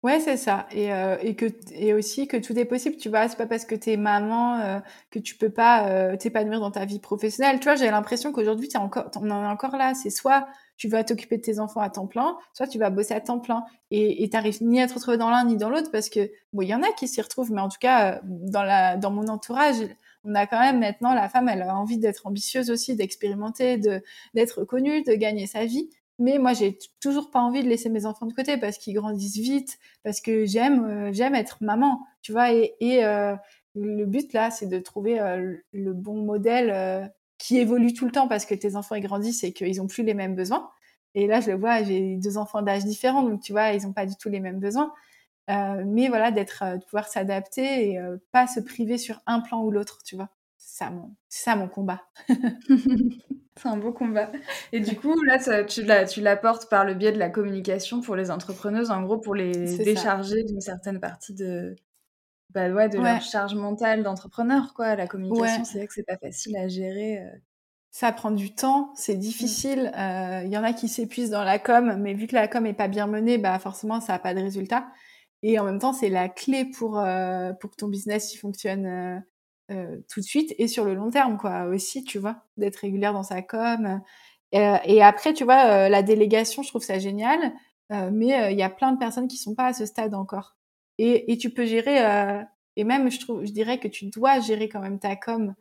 Ouais, c'est ça. Et, euh, et, que, et aussi que tout est possible. Tu vois, c'est pas parce que t'es maman euh, que tu peux pas euh, t'épanouir dans ta vie professionnelle. Tu vois, j'ai l'impression qu'aujourd'hui, t'es encore, on en est encore là. C'est soit tu vas t'occuper de tes enfants à temps plein, soit tu vas bosser à temps plein. Et t'arrives ni à te retrouver dans l'un ni dans l'autre parce que, bon, il y en a qui s'y retrouvent, mais en tout cas, dans, la, dans mon entourage, on a quand même maintenant, la femme, elle a envie d'être ambitieuse aussi, d'expérimenter, de, d'être connue, de gagner sa vie. Mais moi, j'ai toujours pas envie de laisser mes enfants de côté parce qu'ils grandissent vite, parce que j'aime, euh, j'aime être maman, tu vois. Et, euh, le but là, c'est de trouver euh, le bon modèle qui évolue tout le temps parce que tes enfants grandissent et qu'ils ont plus les mêmes besoins. Et là, je le vois, j'ai deux enfants d'âge différents, donc tu vois, ils ont pas du tout les mêmes besoins. mais voilà, d'être, de pouvoir s'adapter et pas se priver sur un plan ou l'autre, tu vois. C'est ça mon, ça mon combat. (laughs) C'est un beau combat. Et du coup, là, tu l'apportes par le biais de la communication pour les entrepreneuses, en gros, pour les décharger d'une certaine partie de, bah ouais, de leur charge mentale d'entrepreneur, quoi. La communication, c'est vrai que c'est pas facile à gérer. Euh. Ça prend du temps, c'est difficile. Il euh, y en a qui s'épuisent dans la com, mais vu que la com est pas bien menée, bah forcément, ça a pas de résultat. Et en même temps, c'est la clé pour, euh, pour que ton business il fonctionne euh, tout de suite et sur le long terme quoi aussi tu vois d'être régulière dans sa com. Euh, et après tu vois euh, la délégation je trouve ça génial mais il y a plein de personnes qui sont pas à ce stade encore. Et, et tu peux gérer et même je trouve je dirais que tu dois gérer quand même ta com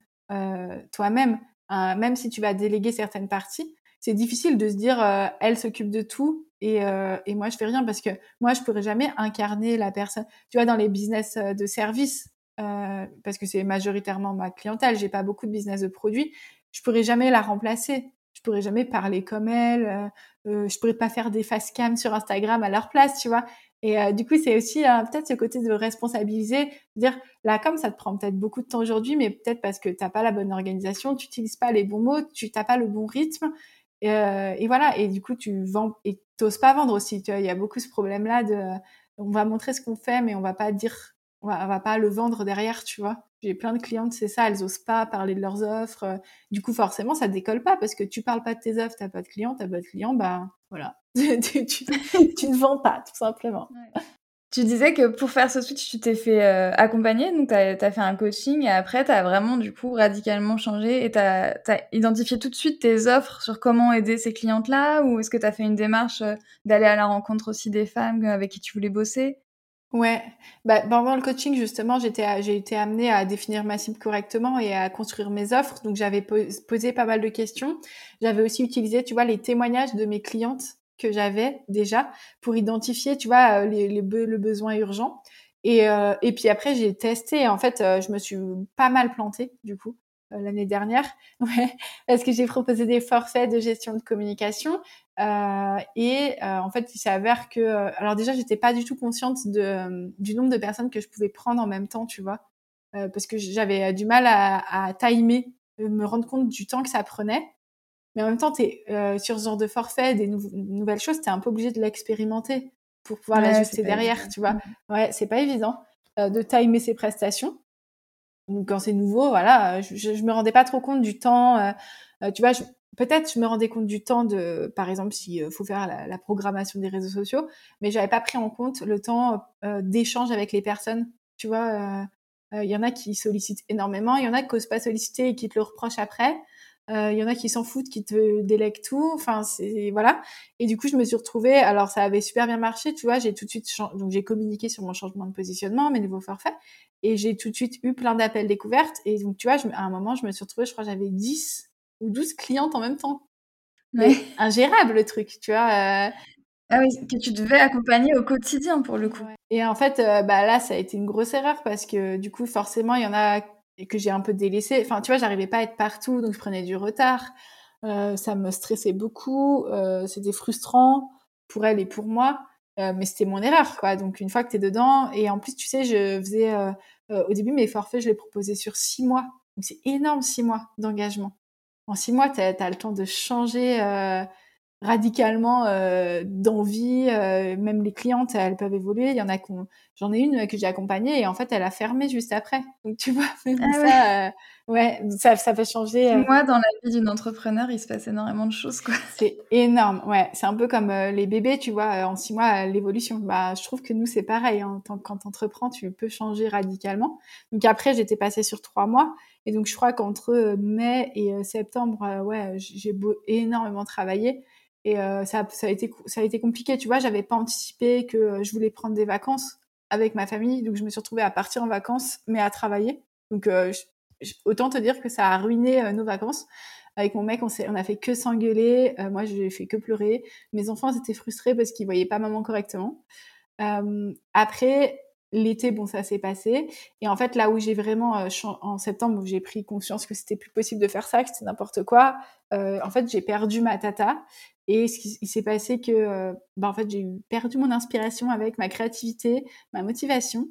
toi-même. Même si tu vas déléguer certaines parties c'est difficile de se dire elle s'occupe de tout et, et moi je fais rien parce que moi je pourrais jamais incarner la personne. Tu vois dans les business de service euh, parce que c'est majoritairement ma clientèle, j'ai pas beaucoup de business de produits, je pourrais jamais la remplacer. Je pourrais jamais parler comme elle, euh, euh je pourrais pas faire des face cam sur Instagram à leur place, tu vois. Et euh, du coup, c'est aussi peut-être ce côté de responsabiliser, de dire là comme ça te prend peut-être beaucoup de temps aujourd'hui, mais peut-être parce que t'as pas la bonne organisation, tu utilises pas les bons mots, tu t'as pas le bon rythme, et voilà. Et du coup, tu vends et t'oses pas vendre aussi. Tu il y a beaucoup ce problème-là de on va montrer ce qu'on fait, mais on va pas dire on va, va pas le vendre derrière, tu vois. J'ai plein de clientes, c'est ça, elles osent pas parler de leurs offres. Du coup, forcément, ça décolle pas parce que tu parles pas de tes offres, t'as pas de clients, t'as pas de clients, bah voilà, (laughs) tu, tu, ne vends pas, tout simplement. Tu disais que pour faire ce switch, tu t'es fait euh, accompagner, donc tu as, fait un coaching et après, tu as vraiment du coup radicalement changé et tu as, identifié tout de suite tes offres sur comment aider ces clientes-là ou est-ce que tu as fait une démarche euh, d'aller à la rencontre aussi des femmes avec qui tu voulais bosser? Ouais, bah, pendant le coaching justement, j'étais, j'ai été amenée à définir ma cible correctement et à construire mes offres. Donc j'avais posé pas mal de questions. J'avais aussi utilisé, tu vois, les témoignages de mes clientes que j'avais déjà pour identifier, tu vois, euh, le besoin urgent. Et, euh, et puis après, j'ai testé. En fait, euh, je me suis pas mal plantée du coup l'année dernière, (laughs) ouais, parce que j'ai proposé des forfaits de gestion de communication euh, et euh, en fait, il s'avère que, euh, alors déjà, j'étais pas du tout consciente de, du nombre de personnes que je pouvais prendre en même temps, tu vois, parce que j'avais du mal à, à timer, me rendre compte du temps que ça prenait. Mais en même temps, es, sur ce genre de forfait, des nouvelles choses, tu es un peu obligé de l'expérimenter pour pouvoir l'ajuster derrière, tu vois. Ouais, c'est pas évident de timer ses prestations. Quand c'est nouveau, voilà, je, je, me rendais pas trop compte du temps. tu vois, peut-être je me rendais compte du temps de, par exemple, s'il faut faire la, programmation des réseaux sociaux, mais j'avais pas pris en compte le temps euh, d'échange avec les personnes. Tu vois, il euh, euh, y en a qui sollicitent énormément, il y en a qui n'osent pas solliciter et qui te le reprochent après. Il y en a qui s'en foutent, qui te délèguent tout. Enfin, c'est voilà. Et du coup, je me suis retrouvée. Alors, ça avait super bien marché, tu vois. J'ai tout de suite donc j'ai communiqué sur mon changement de positionnement, mes nouveaux forfaits, et j'ai tout de suite eu plein d'appels découvertes. Et donc, tu vois, à un moment, je me suis retrouvée. Je crois, j'avais 10 ou 12 clientes en même temps. mais ingérable le truc, tu vois. Euh. Ah oui, que tu devais accompagner au quotidien pour le coup. Et en fait, euh, bah là, ça a été une grosse erreur parce que du coup, forcément, il y en a que j'ai un peu délaissé. Enfin, tu vois, j'arrivais pas à être partout, donc je prenais du retard. Euh, ça me stressait beaucoup, c'était frustrant pour elle et pour moi, euh, mais c'était mon erreur, quoi. Donc une fois que tu es dedans, et en plus, tu sais, je faisais au début mes forfaits, je les proposais sur six mois. Donc c'est énorme, six mois d'engagement. En six mois, tu as, le temps de changer radicalement euh, d'envie. Euh, même les clientes, elles peuvent évoluer. Il y en a qu'on, j'en ai une que j'ai accompagnée et en fait, elle a fermé juste après. Donc tu vois, (laughs) même ah ça, euh, ouais, ça, ça fait changer. Moi, dans la vie d'une entrepreneur, il se passe énormément de choses, quoi. C'est énorme, ouais. C'est un peu comme les bébés, tu vois, en six mois, l'évolution. Bah, je trouve que nous, c'est pareil. Hein. Quand t'entreprends, tu peux changer radicalement. Donc après, j'étais passée sur trois mois. Et donc, je crois qu'entre mai et septembre, ouais, j'ai énormément travaillé. Et euh, ça, ça, a été, ça a été compliqué, tu vois. J'avais pas anticipé que euh, je voulais prendre des vacances avec ma famille, donc je me suis retrouvée à partir en vacances, mais à travailler. Donc euh, autant te dire que ça a ruiné nos vacances. Avec mon mec, on, on a fait que s'engueuler. moi, j'ai fait que pleurer. Mes enfants étaient frustrés parce qu'ils voyaient pas maman correctement. après, l'été, bon, ça s'est passé. Et en fait, là où j'ai vraiment, en septembre, où j'ai pris conscience que c'était plus possible de faire ça, que c'était n'importe quoi, en fait, j'ai perdu ma tata. Et ce qui, s'est passé que, euh, bah, en fait, j'ai perdu mon inspiration avec ma créativité, ma motivation.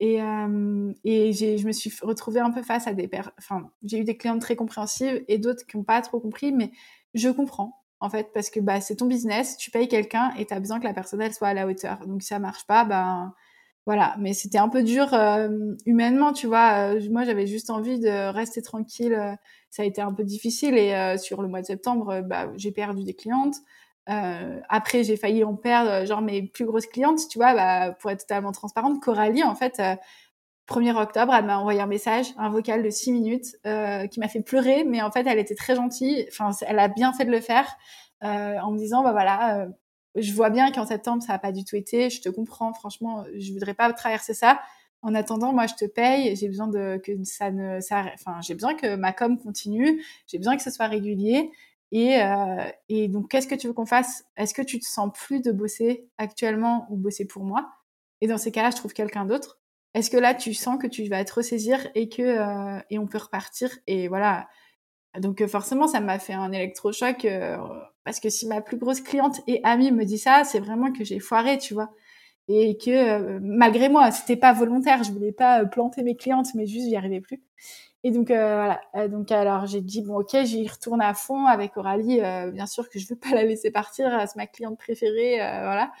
Et, euh, et je me suis retrouvée un peu face à des... Enfin, j'ai eu des clientes très compréhensives et d'autres qui n'ont pas trop compris, mais je comprends, en fait, parce que bah, c'est ton business, tu payes quelqu'un et tu as besoin que la personne, elle soit à la hauteur. Donc, si ça marche pas, ben... voilà, mais c'était un peu dur euh, humainement, tu vois. moi, j'avais juste envie de rester tranquille ça a été un peu difficile et euh, sur le mois de septembre, euh, bah, j'ai perdu des clientes. Euh, après, j'ai failli en perdre, genre mes plus grosses clientes, tu vois, bah, pour être totalement transparente, Coralie, en fait, 1er octobre, elle m'a envoyé un message, un vocal de 6 minutes, qui m'a fait pleurer, mais en fait, elle était très gentille, enfin, elle a bien fait de le faire, en me disant, bah voilà, je vois bien qu'en septembre, ça n'a pas du tout été, je te comprends, franchement, je voudrais pas traverser ça, en attendant, moi, je te paye. J'ai besoin de que ça ne, ça, enfin, j'ai besoin que ma com continue. J'ai besoin que ce soit régulier. Et, euh, et donc, qu'est-ce que tu veux qu'on fasse? Est-ce que tu te sens plus de bosser actuellement ou bosser pour moi? Et dans ces cas-là, je trouve quelqu'un d'autre. Est-ce que là, tu sens que tu vas te ressaisir et que euh, et on peut repartir? Et voilà. Donc forcément, ça m'a fait un électrochoc euh, parce que si ma plus grosse cliente et amie me dit ça, c'est vraiment que j'ai foiré, tu vois et que euh, malgré moi, c'était pas volontaire, je voulais pas euh, planter mes clientes, mais juste j'y arrivais plus. Et donc euh, voilà, donc alors j'ai dit bon ok, j'y retourne à fond avec Aurélie, bien sûr que je veux pas la laisser partir, c'est ma cliente préférée, voilà.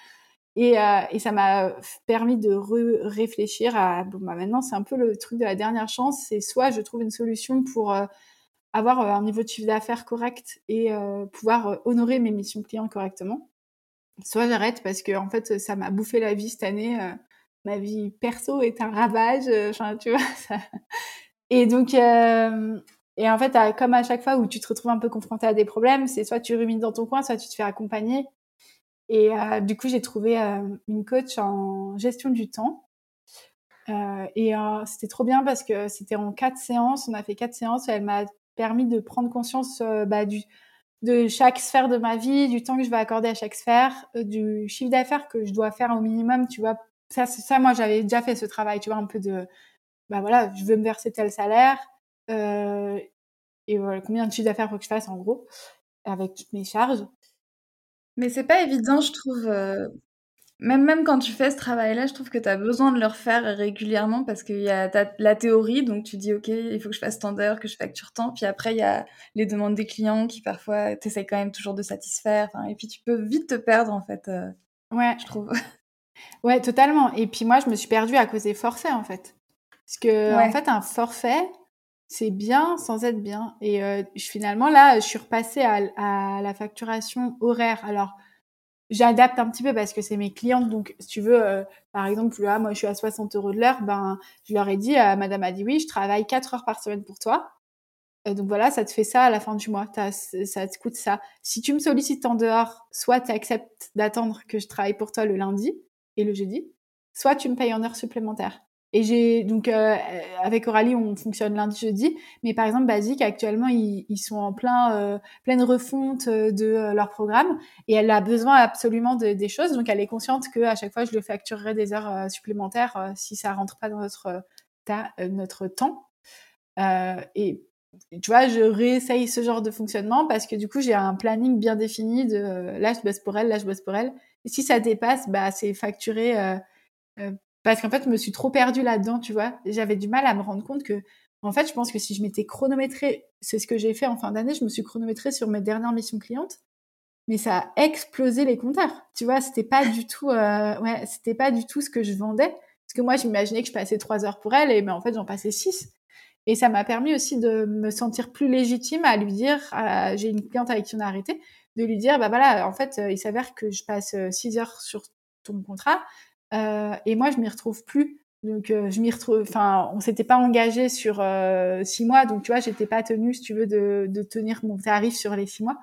Et, et ça m'a permis de réfléchir à bon bah maintenant c'est un peu le truc de la dernière chance, c'est soit je trouve une solution pour avoir un niveau de chiffre d'affaires correct et pouvoir honorer mes missions clients correctement, soit j'arrête parce que en fait ça m'a bouffé la vie cette année. Euh, ma vie perso est un ravage. Euh, enfin, tu vois. (laughs) Ça... Et donc, euh, et en fait, comme à chaque fois où tu te retrouves un peu confronté à des problèmes, c'est soit tu rumines dans ton coin, soit tu te fais accompagner. Et du coup, j'ai trouvé une coach en gestion du temps. et c'était trop bien parce que c'était en quatre séances. On a fait quatre séances. Et elle m'a permis de prendre conscience bah, du, de chaque sphère de ma vie, du temps que je vais accorder à chaque sphère, euh, du chiffre d'affaires que je dois faire au minimum, tu vois. Ça, ça, moi, j'avais déjà fait ce travail, tu vois, un peu de, bah voilà, je veux me verser tel salaire, euh, et voilà, combien de chiffre d'affaires faut que je fasse, en gros, avec toutes mes charges. Mais c'est pas évident, je trouve, euh, même, même quand tu fais ce travail-là, je trouve que tu as besoin de le refaire régulièrement parce qu'il y a la théorie, donc tu dis, OK, il faut que je fasse tant d'heures, que je facture tant. Puis après, il y a les demandes des clients qui parfois, tu quand même toujours de satisfaire. Et puis tu peux vite te perdre, en fait, euh, ouais. je trouve. (laughs) Ouais, totalement. Et puis moi, je me suis perdue à cause des forfaits, en fait. Parce que, en fait, un forfait, c'est bien sans être bien. Et euh, finalement, là, je suis repassée à, à la facturation horaire. Alors, j'adapte un petit peu parce que c'est mes clientes. Donc, si tu veux, euh, par exemple, là, moi, je suis à 60 euros de l'heure, ben, je leur ai dit, euh, madame a dit oui, je travaille 4 heures par semaine pour toi. Euh, donc voilà, ça te fait ça à la fin du mois, ça te coûte ça. Si tu me sollicites en dehors, soit tu acceptes d'attendre que je travaille pour toi le lundi et le jeudi, soit tu me payes en heures supplémentaires. Et j'ai donc euh, avec Aurélie, on fonctionne lundi, jeudi. Mais par exemple, Basique actuellement, ils, ils sont en plein euh, pleine refonte euh, de euh, leur programme et elle a besoin absolument de, des choses. Donc elle est consciente que à chaque fois, je lui facturerai des heures supplémentaires si ça rentre pas dans notre ta, notre temps. et tu vois, je réessaye ce genre de fonctionnement parce que du coup, j'ai un planning bien défini de là, je bosse pour elle, là, je bosse pour elle. Et si ça dépasse, bah, c'est facturé parce qu'en fait, je me suis trop perdue là-dedans, tu vois. J'avais du mal à me rendre compte que, en fait, je pense que si je m'étais chronométrée, c'est ce que j'ai fait en fin d'année, je me suis chronométrée sur mes dernières missions clientes, mais ça a explosé les compteurs. Tu vois, c'était pas du tout, euh, ouais, c'était pas du tout ce que je vendais. Parce que moi, j'imaginais que je passais trois heures pour elle, et ben, en fait, j'en passais six. Et ça m'a permis aussi de me sentir plus légitime à lui dire, j'ai une cliente avec qui on a arrêté, de lui dire, bah voilà, en fait, il s'avère que je passe euh, six heures sur ton contrat, euh, et moi, je m'y retrouve plus. Donc, euh, je m'y retrouve. Enfin, on s'était pas engagé sur euh, six mois, donc tu vois, j'étais pas tenue, si tu veux, de, tenir mon tarif sur les six mois.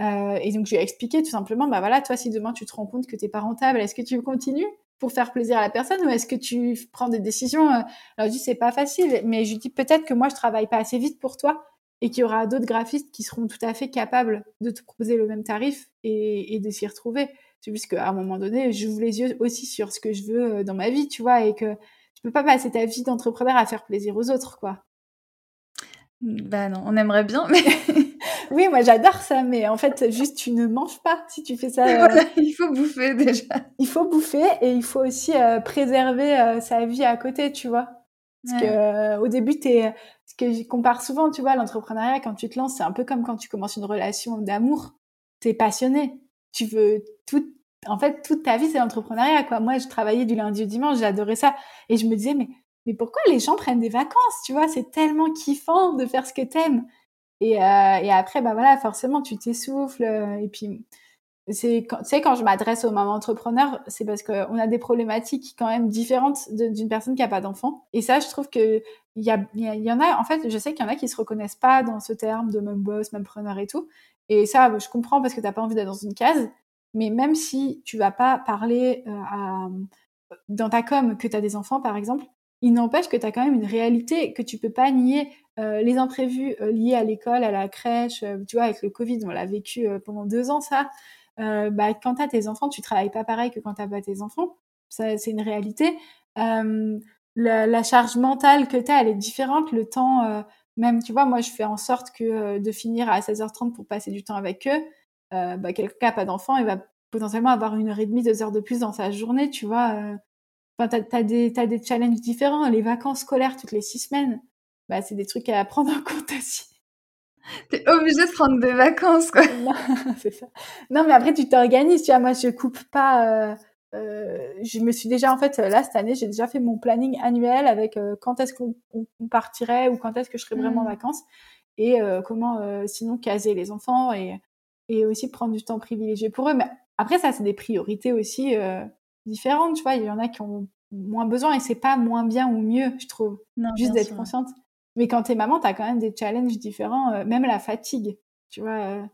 Euh, et donc, je lui ai expliqué tout simplement, bah voilà, toi, si demain tu te rends compte que t'es pas rentable, est-ce que tu continues pour faire plaisir à la personne ou est-ce que tu prends des décisions Alors, je dis, c'est pas facile, mais je dis peut-être que moi, je travaille pas assez vite pour toi et qu'il y aura d'autres graphistes qui seront tout à fait capables de te proposer le même tarif et de s'y retrouver. C'est juste qu'à un moment donné, j'ouvre les yeux aussi sur ce que je veux euh, dans ma vie, tu vois, et que tu peux pas passer ta vie d'entrepreneur à faire plaisir aux autres, quoi. Bah non, on aimerait bien, mais... (laughs) oui, moi j'adore ça, mais en fait, juste tu ne manges pas si tu fais ça. (laughs) Euh... il faut bouffer déjà. Il faut bouffer et il faut aussi euh, préserver euh, sa vie à côté, tu vois. Parce ouais. que au début, t'es, ce que je compare souvent, tu vois, l'entrepreneuriat quand tu te lances, c'est un peu comme quand tu commences une relation d'amour. T'es passionné, tu veux tout en fait toute ta vie c'est l'entrepreneuriat quoi. Moi je travaillais du lundi au dimanche j'adorais ça. Et je me disais mais mais pourquoi les gens prennent des vacances tu vois? C'est tellement kiffant de faire ce que t'aimes. Et euh, et après bah voilà forcément tu t'essouffles euh, et puis c'est tu sais quand je m'adresse aux mamans entrepreneurs c'est parce qu'on a des problématiques quand même différentes d'une personne qui a pas d'enfant. Et ça je trouve que il y, a, y en a en fait je sais qu'il y en a qui se reconnaissent pas dans ce terme de même boss même preneur et tout et ça, je comprends parce que t'as pas envie d'être dans une case. Mais même si tu vas pas parler euh, à, dans ta com que tu as des enfants, par exemple, il n'empêche que tu as quand même une réalité que tu peux pas nier. Euh, les imprévus euh, liés à l'école, à la crèche, euh, tu vois, avec le Covid, on l'a vécu euh, pendant deux ans, ça. bah, quand tu as tes enfants, tu travailles pas pareil que quand tu pas tes enfants. Ça, c'est une réalité. La, la, charge mentale que tu as, elle est différente. Le temps même, tu vois, moi, je fais en sorte que euh, de finir à 16h30 pour passer du temps avec eux. Euh, bah, quelqu'un qui n'a pas d'enfant, il va potentiellement avoir une heure et demie, deux heures de plus dans sa journée, tu vois. Euh. Enfin, t'as, as des, t'as des challenges différents. Les vacances scolaires toutes les six semaines, bah, c'est des trucs à prendre en compte (laughs) aussi. T'es obligé de prendre des vacances, quoi. (laughs) Non, c'est ça. Non, mais après, tu t'organises, tu vois. Moi, je coupe pas... Euh je me suis déjà en fait là cette année j'ai déjà fait mon planning annuel avec euh, quand est-ce qu'on partirait ou quand est-ce que je serais vraiment en mmh. vacances et euh, comment sinon caser les enfants et, et aussi prendre du temps privilégié pour eux. Mais après ça c'est des priorités aussi différentes tu vois. Il y en a qui ont moins besoin et c'est pas moins bien ou mieux je trouve non, juste d'être consciente. Mais quand t'es maman t'as quand même des challenges différents même la fatigue tu vois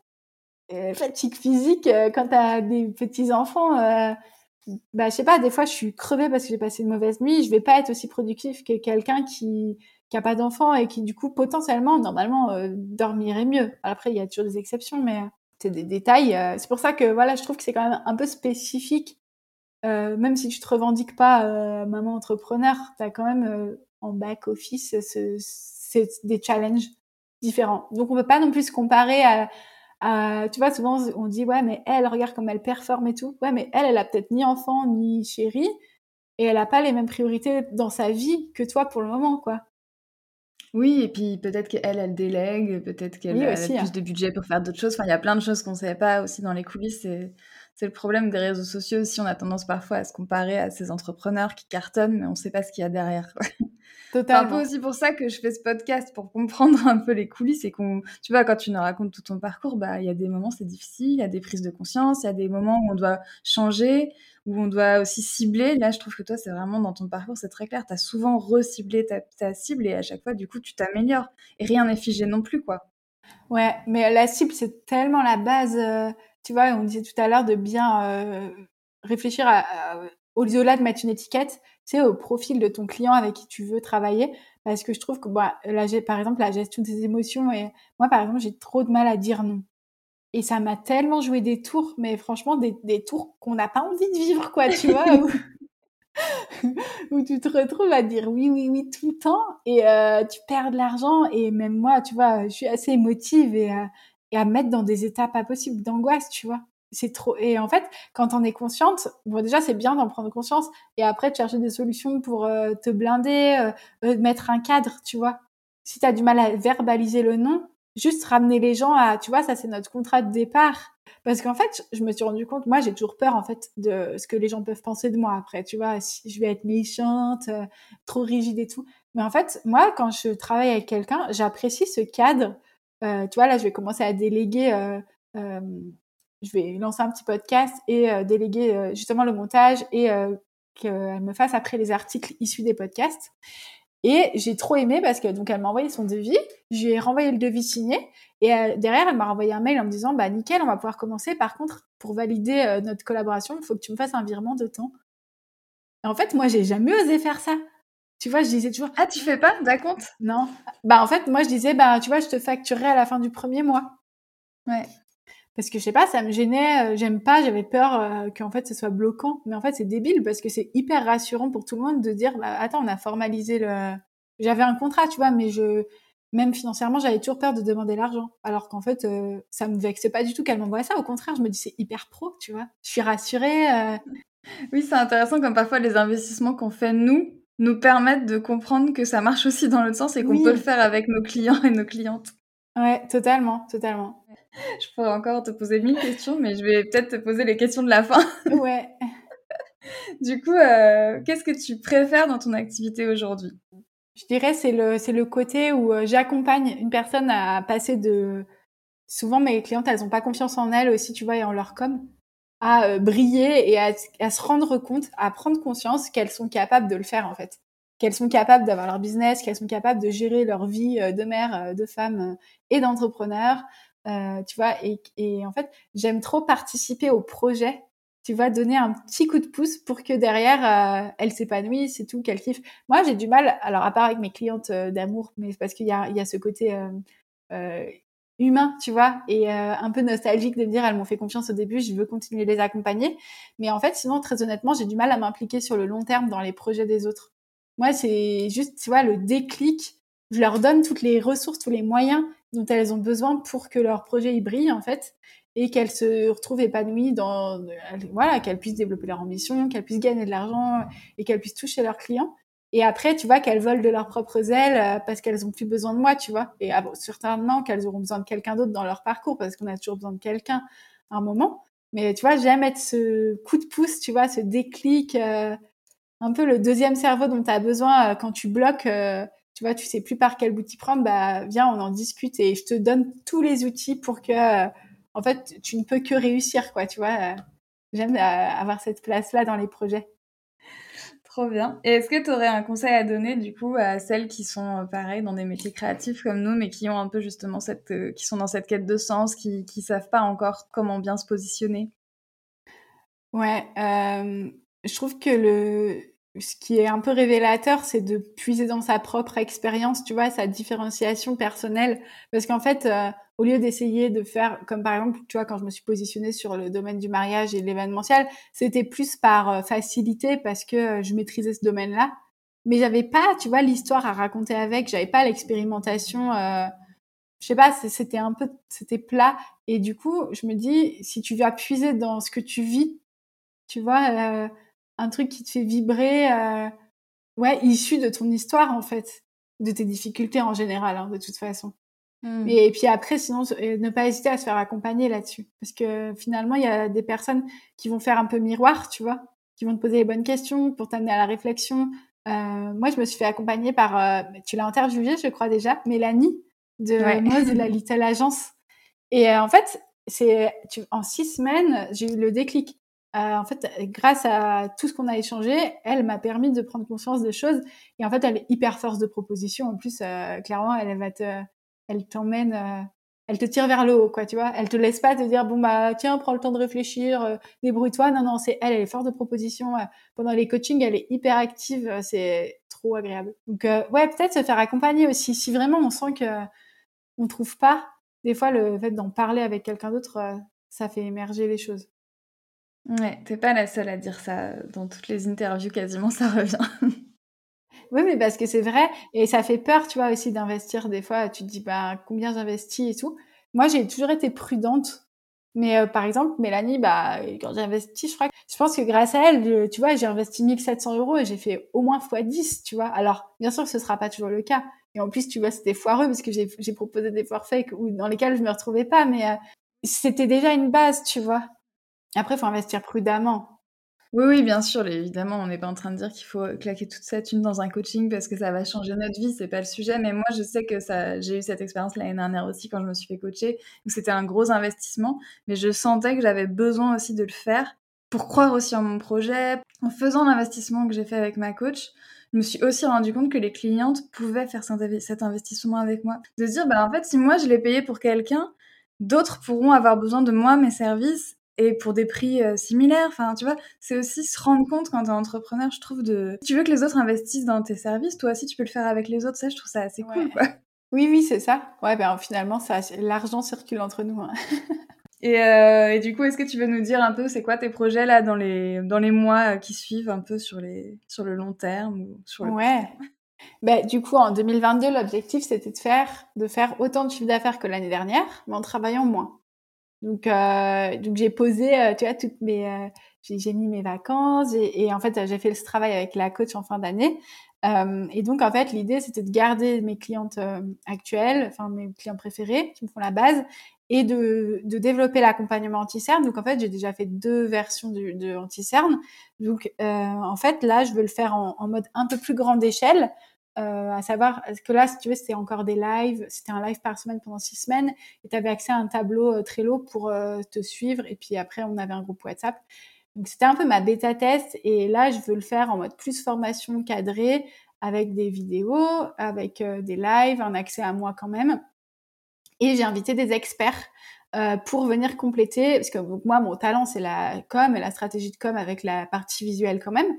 fatigue physique quand t'as des petits enfants bah, je sais pas, des fois, je suis crevée parce que j'ai passé une mauvaise nuit. Je vais pas être aussi productif que quelqu'un qui qui a pas d'enfant et qui, du coup, potentiellement, normalement, euh, dormirait mieux. Après, il y a toujours des exceptions, mais c'est des détails. Euh, c'est pour ça que, voilà, je trouve que c'est quand même un peu spécifique. Euh, même si tu te revendiques pas euh, maman entrepreneur, tu as quand même en back office ce, ce, des challenges différents. Donc, on peut pas non plus se comparer à euh, tu vois, souvent on dit ouais, mais elle, regarde comme elle performe et tout. Ouais, mais elle, elle a peut-être ni enfant ni chéri et elle a pas les mêmes priorités dans sa vie que toi pour le moment, quoi. Oui, et puis peut-être qu'elle, elle délègue, peut-être qu'elle oui, a aussi, plus hein. de budget pour faire d'autres choses. Enfin, il y a plein de choses qu'on ne savait pas aussi dans les coulisses. Et c'est le problème des réseaux sociaux aussi. On a tendance parfois à se comparer à ces entrepreneurs qui cartonnent, mais on ne sait pas ce qu'il y a derrière. (laughs) C'est un peu aussi pour ça que je fais ce podcast, pour comprendre un peu les coulisses et qu'on, tu vois, quand tu nous racontes tout ton parcours, bah, il y a des moments c'est difficile, il y a des prises de conscience, il y a des moments où on doit changer, où on doit aussi cibler. Là, je trouve que toi, c'est vraiment dans ton parcours, c'est très clair. Tu as souvent reciblé ta, ta cible et à chaque fois, du coup, tu t'améliores. Et rien n'est figé non plus, quoi. Ouais, mais la cible, c'est tellement la base. Euh, tu vois, on disait tout à l'heure de bien euh, réfléchir à, à, au-delà de mettre une étiquette, c'est au profil de ton client avec qui tu veux travailler. Parce que je trouve que, bah, là, par exemple, la gestion des émotions, et moi, par exemple, j'ai trop de mal à dire non. Et ça m'a tellement joué des tours, mais franchement, des, des tours qu'on n'a pas envie de vivre, quoi, tu vois, (laughs) (laughs) où, tu te retrouves à dire oui, oui, oui tout le temps, et euh, tu perds de l'argent, et même moi, tu vois, je suis assez émotive, et, euh, et à mettre dans des états pas possibles d'angoisse, tu vois c'est trop. Et en fait, quand on est consciente, bon, déjà, c'est bien d'en prendre conscience et après de chercher des solutions pour euh, te blinder, euh, mettre un cadre, tu vois. Si tu as du mal à verbaliser le non, juste ramener les gens à, tu vois, ça, c'est notre contrat de départ. Parce qu'en fait, je me suis rendu compte, moi, j'ai toujours peur, en fait, de ce que les gens peuvent penser de moi après, tu vois, si je vais être méchante, euh, trop rigide et tout. Mais en fait, moi, quand je travaille avec quelqu'un, j'apprécie ce cadre. tu vois, là, je vais commencer à déléguer je vais lancer un petit podcast et euh, déléguer euh, justement le montage et euh, qu'elle me fasse après les articles issus des podcasts. Et j'ai trop aimé parce que donc elle m'a envoyé son devis, j'ai renvoyé le devis signé et derrière elle m'a renvoyé un mail en me disant bah nickel on va pouvoir commencer. Par contre pour valider notre collaboration il faut que tu me fasses un virement de temps. Et en fait moi j'ai jamais osé faire ça. Tu vois je disais toujours ah tu fais pas d'accord Non bah en fait moi je disais bah tu vois je te facturerai à la fin du premier mois. Ouais parce que je sais pas, ça me gênait, euh, j'aime pas, j'avais peur euh, qu'en fait ce soit bloquant. Mais en fait c'est débile parce que c'est hyper rassurant pour tout le monde de dire bah, attends on a formalisé le, j'avais un contrat tu vois, mais je même financièrement j'avais toujours peur de demander l'argent. Alors qu'en fait euh, ça me vexait pas du tout qu'elle m'envoie ça. Au contraire je me dis c'est hyper pro tu vois. Je suis rassurée. Oui c'est intéressant comme parfois les investissements qu'on fait nous nous permettent de comprendre que ça marche aussi dans l'autre sens et qu'on peut le faire avec nos clients et nos clientes. Ouais, totalement, totalement. Je pourrais encore te poser mille questions, mais je vais peut-être te poser les questions de la fin. (laughs) Ouais. du coup, euh, qu'est-ce que tu préfères dans ton activité aujourd'hui? Je dirais c'est le c'est le côté où euh, j'accompagne une personne à passer de souvent mes clientes elles ont pas confiance en elles aussi tu vois et en leur com à euh, briller et à, à, se rendre compte, à prendre conscience qu'elles sont capables de le faire en fait qu'elles sont capables d'avoir leur business, qu'elles sont capables de gérer leur vie euh, de mère, euh, de femme euh, et d'entrepreneur. tu vois, et, et en fait, j'aime trop participer au projet tu vois, donner un petit coup de pouce pour que derrière, euh, elle s'épanouisse c'est tout, qu'elle kiffe. Moi, j'ai du mal, alors à part avec mes clientes d'amour, mais parce qu'il y a, il y a ce côté euh, humain, tu vois, et un peu nostalgique de me dire, elles m'ont fait confiance au début, je veux continuer les accompagner. Mais en fait, sinon, très honnêtement, j'ai du mal à m'impliquer sur le long terme dans les projets des autres. Moi, c'est juste, tu vois, le déclic. Je leur donne toutes les ressources, tous les moyens dont elles ont besoin pour que leur projet y brille, en fait, et qu'elles se retrouvent épanouies dans, voilà, qu'elles puissent développer leur ambition, qu'elles puissent gagner de l'argent et qu'elles puissent toucher leurs clients. Et après, tu vois, qu'elles volent de leurs propres ailes euh, parce qu'elles ont plus besoin de moi, tu vois. Et certainement qu'elles auront besoin de quelqu'un d'autre dans leur parcours parce qu'on a toujours besoin de quelqu'un à un moment. Mais tu vois, j'aime être ce coup de pouce, tu vois, ce déclic, euh, un peu le deuxième cerveau dont tu as besoin euh, quand tu bloques, euh, tu vois, tu sais plus par quel bout t'y prendre, bah viens, on en discute et je te donne tous les outils pour que, euh, en fait, tu ne peux que réussir, quoi, tu vois. J'aime avoir cette place-là dans les projets. Trop bien. Et est-ce que tu aurais un conseil à donner du coup à celles qui sont pareil dans des métiers créatifs comme nous, mais qui ont un peu justement cette, qui sont dans cette quête de sens, qui qui savent pas encore comment bien se positionner? Ouais, euh, je trouve que le ce qui est un peu révélateur, c'est de puiser dans sa propre expérience, tu vois, sa différenciation personnelle. Parce qu'en fait, euh, au lieu d'essayer de faire, comme par exemple, tu vois, quand je me suis positionnée sur le domaine du mariage et de l'événementiel, c'était plus par euh, facilité parce que euh, je maîtrisais ce domaine-là. Mais j'avais pas, tu vois, l'histoire à raconter avec, j'avais pas l'expérimentation. je sais pas, c'était un peu, c'était plat. Et du coup, je me dis, si tu vas puiser dans ce que tu vis, tu vois un truc qui te fait vibrer, euh, ouais, issu de ton histoire en fait, de tes difficultés en général, hein, de toute façon. Mmh. Et, puis après, sinon, ne pas hésiter à se faire accompagner là-dessus, parce que finalement, il y a des personnes qui vont faire un peu miroir, tu vois, qui vont te poser les bonnes questions pour t'amener à la réflexion. Euh, moi, je me suis fait accompagner par, euh, tu l'as interviewée, je crois déjà, Mélanie de ouais. de la Little Agence. Et euh, en fait, c'est en six semaines, j'ai eu le déclic. Euh, en fait, grâce à tout ce qu'on a échangé, elle m'a permis de prendre conscience des choses. Et en fait, elle est hyper force de proposition. En plus, euh, clairement, elle, te, t'emmène, euh, elle te tire vers le haut, quoi, tu vois. Elle te laisse pas te dire, bon, bah, tiens, prends le temps de réfléchir, débrouille-toi. Non, non, c'est elle, elle est forte de proposition. Pendant les coachings, elle est hyper active. C'est trop agréable. Donc, ouais, peut-être se faire accompagner aussi. Si vraiment on sent que on trouve pas, des fois, le fait d'en parler avec quelqu'un d'autre, ça fait émerger les choses. Ouais, t'es pas la seule à dire ça. Dans toutes les interviews, quasiment, ça revient. (laughs) Oui, mais parce que c'est vrai et ça fait peur, tu vois, aussi d'investir. Des fois, tu te dis, bah, combien j'investis et tout. Moi, j'ai toujours été prudente. Mais euh, par exemple, Mélanie, bah, quand j'ai investi, je crois que, je pense que grâce à elle, tu vois, j'ai investi 1700 euros et j'ai fait au moins x10, tu vois. Alors, bien sûr, ce sera pas toujours le cas. Et en plus, tu vois, c'était foireux parce que j'ai proposé des forfaits dans lesquels je me retrouvais pas, mais euh, c'était déjà une base, tu vois. Après, il faut investir prudemment. Oui, oui, bien sûr, évidemment, on n'est pas en train de dire qu'il faut claquer toute sa thune dans un coaching parce que ça va changer notre vie, c'est pas le sujet. Mais moi, je sais que ça, j'ai eu cette expérience l'année dernière aussi quand je me suis fait coacher, c'était un gros investissement, mais je sentais que j'avais besoin aussi de le faire pour croire aussi en mon projet. En faisant l'investissement que j'ai fait avec ma coach, je me suis aussi rendu compte que les clientes pouvaient faire cet investissement avec moi. De dire, bah, en fait, si moi je l'ai payé pour quelqu'un, d'autres pourront avoir besoin de moi, mes services, et pour des prix euh, similaires. Enfin, tu vois, c'est aussi se rendre compte quand t'es entrepreneur, je trouve, de... tu veux que les autres investissent dans tes services, toi aussi tu peux le faire avec les autres, ça, je trouve ça assez cool, quoi. Oui, oui, c'est ça. Ouais, ben finalement, ça, l'argent circule entre nous. Hein. (laughs) et, euh, et, du coup, est-ce que tu veux nous dire un peu, c'est quoi tes projets là dans les dans les mois euh, qui suivent, un peu sur les sur le long terme ou sur le Ouais. Ben, du coup, en 2022, l'objectif, c'était de faire, de faire autant de chiffre d'affaires que l'année dernière, mais en travaillant moins. Donc, euh, donc j'ai posé, euh, tu vois, toutes mes, euh, j'ai mis mes vacances et, et en fait j'ai fait ce travail avec la coach en fin d'année. Euh, et donc en fait l'idée c'était de garder mes clientes euh, actuelles, enfin mes clients préférés qui me font la base et de, de développer l'accompagnement anti-cerne. Donc en fait j'ai déjà fait deux versions de, de anti-cerne. Donc en fait là je veux le faire en, en mode un peu plus grande échelle euh, à savoir que là, si tu veux, c'était encore des lives, c'était un live par semaine pendant six semaines, et tu avais accès à un tableau euh, Trello pour euh, te suivre, et puis après, on avait un groupe WhatsApp. Donc c'était un peu ma bêta test, et là, je veux le faire en mode plus formation cadrée, avec des vidéos, avec des lives, un accès à moi quand même. Et j'ai invité des experts euh, pour venir compléter, parce que moi, mon talent, c'est la com et la stratégie de com avec la partie visuelle quand même.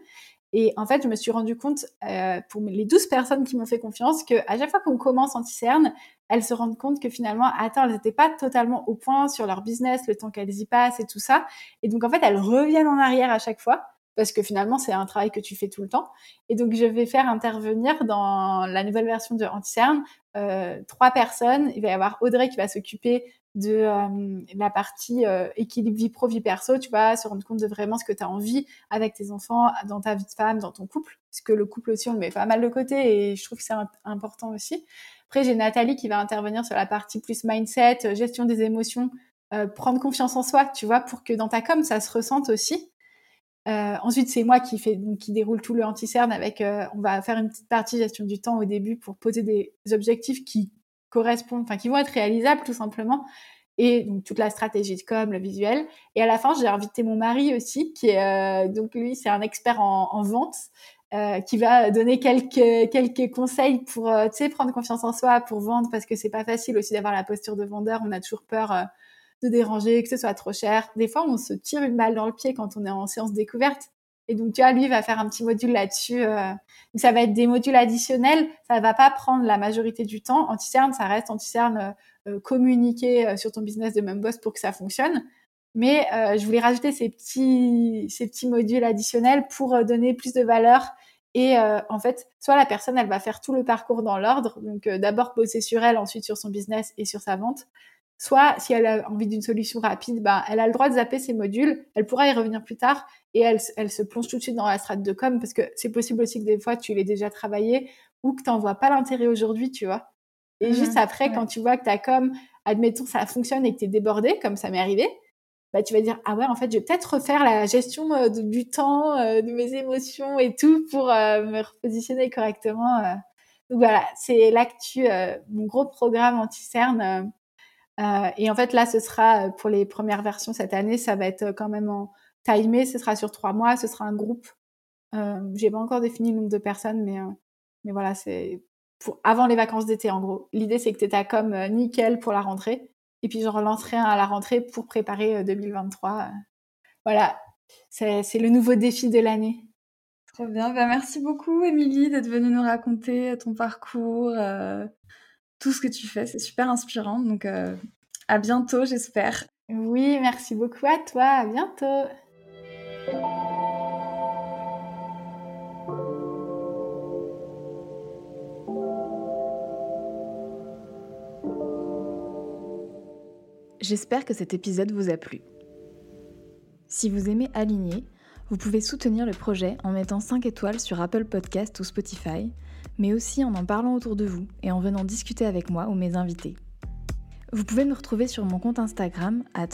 Et en fait, je me suis rendu compte, euh, pour les 12 personnes qui m'ont fait confiance, que à chaque fois qu'on commence anti-cerne, elles se rendent compte que finalement, attends, elles n'étaient pas totalement au point sur leur business, le temps qu'elles y passent et tout ça. Et donc, en fait, elles reviennent en arrière à chaque fois parce que finalement, c'est un travail que tu fais tout le temps. Et donc, je vais faire intervenir dans la nouvelle version de Anticerne euh, trois personnes. Il va y avoir Audrey qui va s'occuper de euh, la partie euh, équilibre vie pro vie perso, tu vas se rendre compte de vraiment ce que tu as envie avec tes enfants, dans ta vie de femme, dans ton couple, parce que le couple aussi on le met pas mal de côté et je trouve que c'est important aussi. Après j'ai Nathalie qui va intervenir sur la partie plus mindset, gestion des émotions, euh, prendre confiance en soi, tu vois, pour que dans ta com ça se ressente aussi. ensuite, c'est moi qui fait, qui déroule tout le anti-cerne avec, on va faire une petite partie gestion du temps au début pour poser des objectifs qui correspondent, enfin qui vont être réalisables tout simplement. Et donc toute la stratégie de com, le visuel. Et à la fin, j'ai invité mon mari aussi, qui est euh, donc lui, c'est un expert en, en vente, euh, qui va donner quelques quelques conseils pour euh, tu sais prendre confiance en soi, pour vendre, parce que c'est pas facile aussi d'avoir la posture de vendeur. On a toujours peur euh, de déranger, que ce soit trop cher. Des fois, on se tire une balle dans le pied quand on est en séance découverte. Et donc, tu vois, lui va faire un petit module là-dessus. Euh, ça va être des modules additionnels. Ça va pas prendre la majorité du temps. Anti-cerne, ça reste anti-cerne euh, euh, communiquer euh, sur ton business de même boss pour que ça fonctionne. Mais je voulais rajouter ces petits, ces petits modules additionnels pour donner plus de valeur. Et en fait, soit la personne, elle va faire tout le parcours dans l'ordre. Donc, d'abord bosser sur elle, ensuite sur son business et sur sa vente. Soit, si elle a envie d'une solution rapide, ben, elle a le droit de zapper ses modules, elle pourra y revenir plus tard et elle, elle se plonge tout de suite dans la strate de com parce que c'est possible aussi que des fois tu l'aies déjà travaillé ou que tu n'en vois pas l'intérêt aujourd'hui, tu vois. Et mmh juste après, quand tu vois que ta com, admettons, ça fonctionne et que tu es débordé, comme ça m'est arrivé, bah, tu vas dire, ah ouais, en fait, je vais peut-être refaire la gestion euh, du temps, euh, de mes émotions et tout pour euh, me repositionner correctement. Donc voilà, c'est l'actu, mon gros programme anti-cerne euh, et en fait, là, ce sera euh, pour les premières versions cette année, ça va être euh, quand même en timé, ce sera sur trois mois, ce sera un groupe. Euh, J'ai pas encore défini le nombre de personnes, mais, mais voilà, c'est avant les vacances d'été en gros. L'idée, c'est que tu comme nickel pour la rentrée Et puis, j'en relancerai à la rentrée pour préparer 2023. Voilà, c'est le nouveau défi de l'année. Trop bien. Bah, merci beaucoup, Émilie, d'être venue nous raconter ton parcours, tout ce que tu fais. C'est super inspirant. Donc, à bientôt, j'espère. Oui, merci beaucoup à toi. À bientôt. J'espère que cet épisode vous a plu. Si vous aimez Aligner, vous pouvez soutenir le projet en mettant 5 étoiles sur Apple Podcast ou Spotify, mais aussi en en parlant autour de vous et en venant discuter avec moi ou mes invités. Vous pouvez me retrouver sur mon compte Instagram, at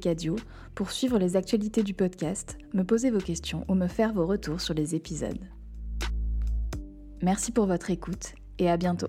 Cadio, pour suivre les actualités du podcast, me poser vos questions ou me faire vos retours sur les épisodes. Merci pour votre écoute et à bientôt.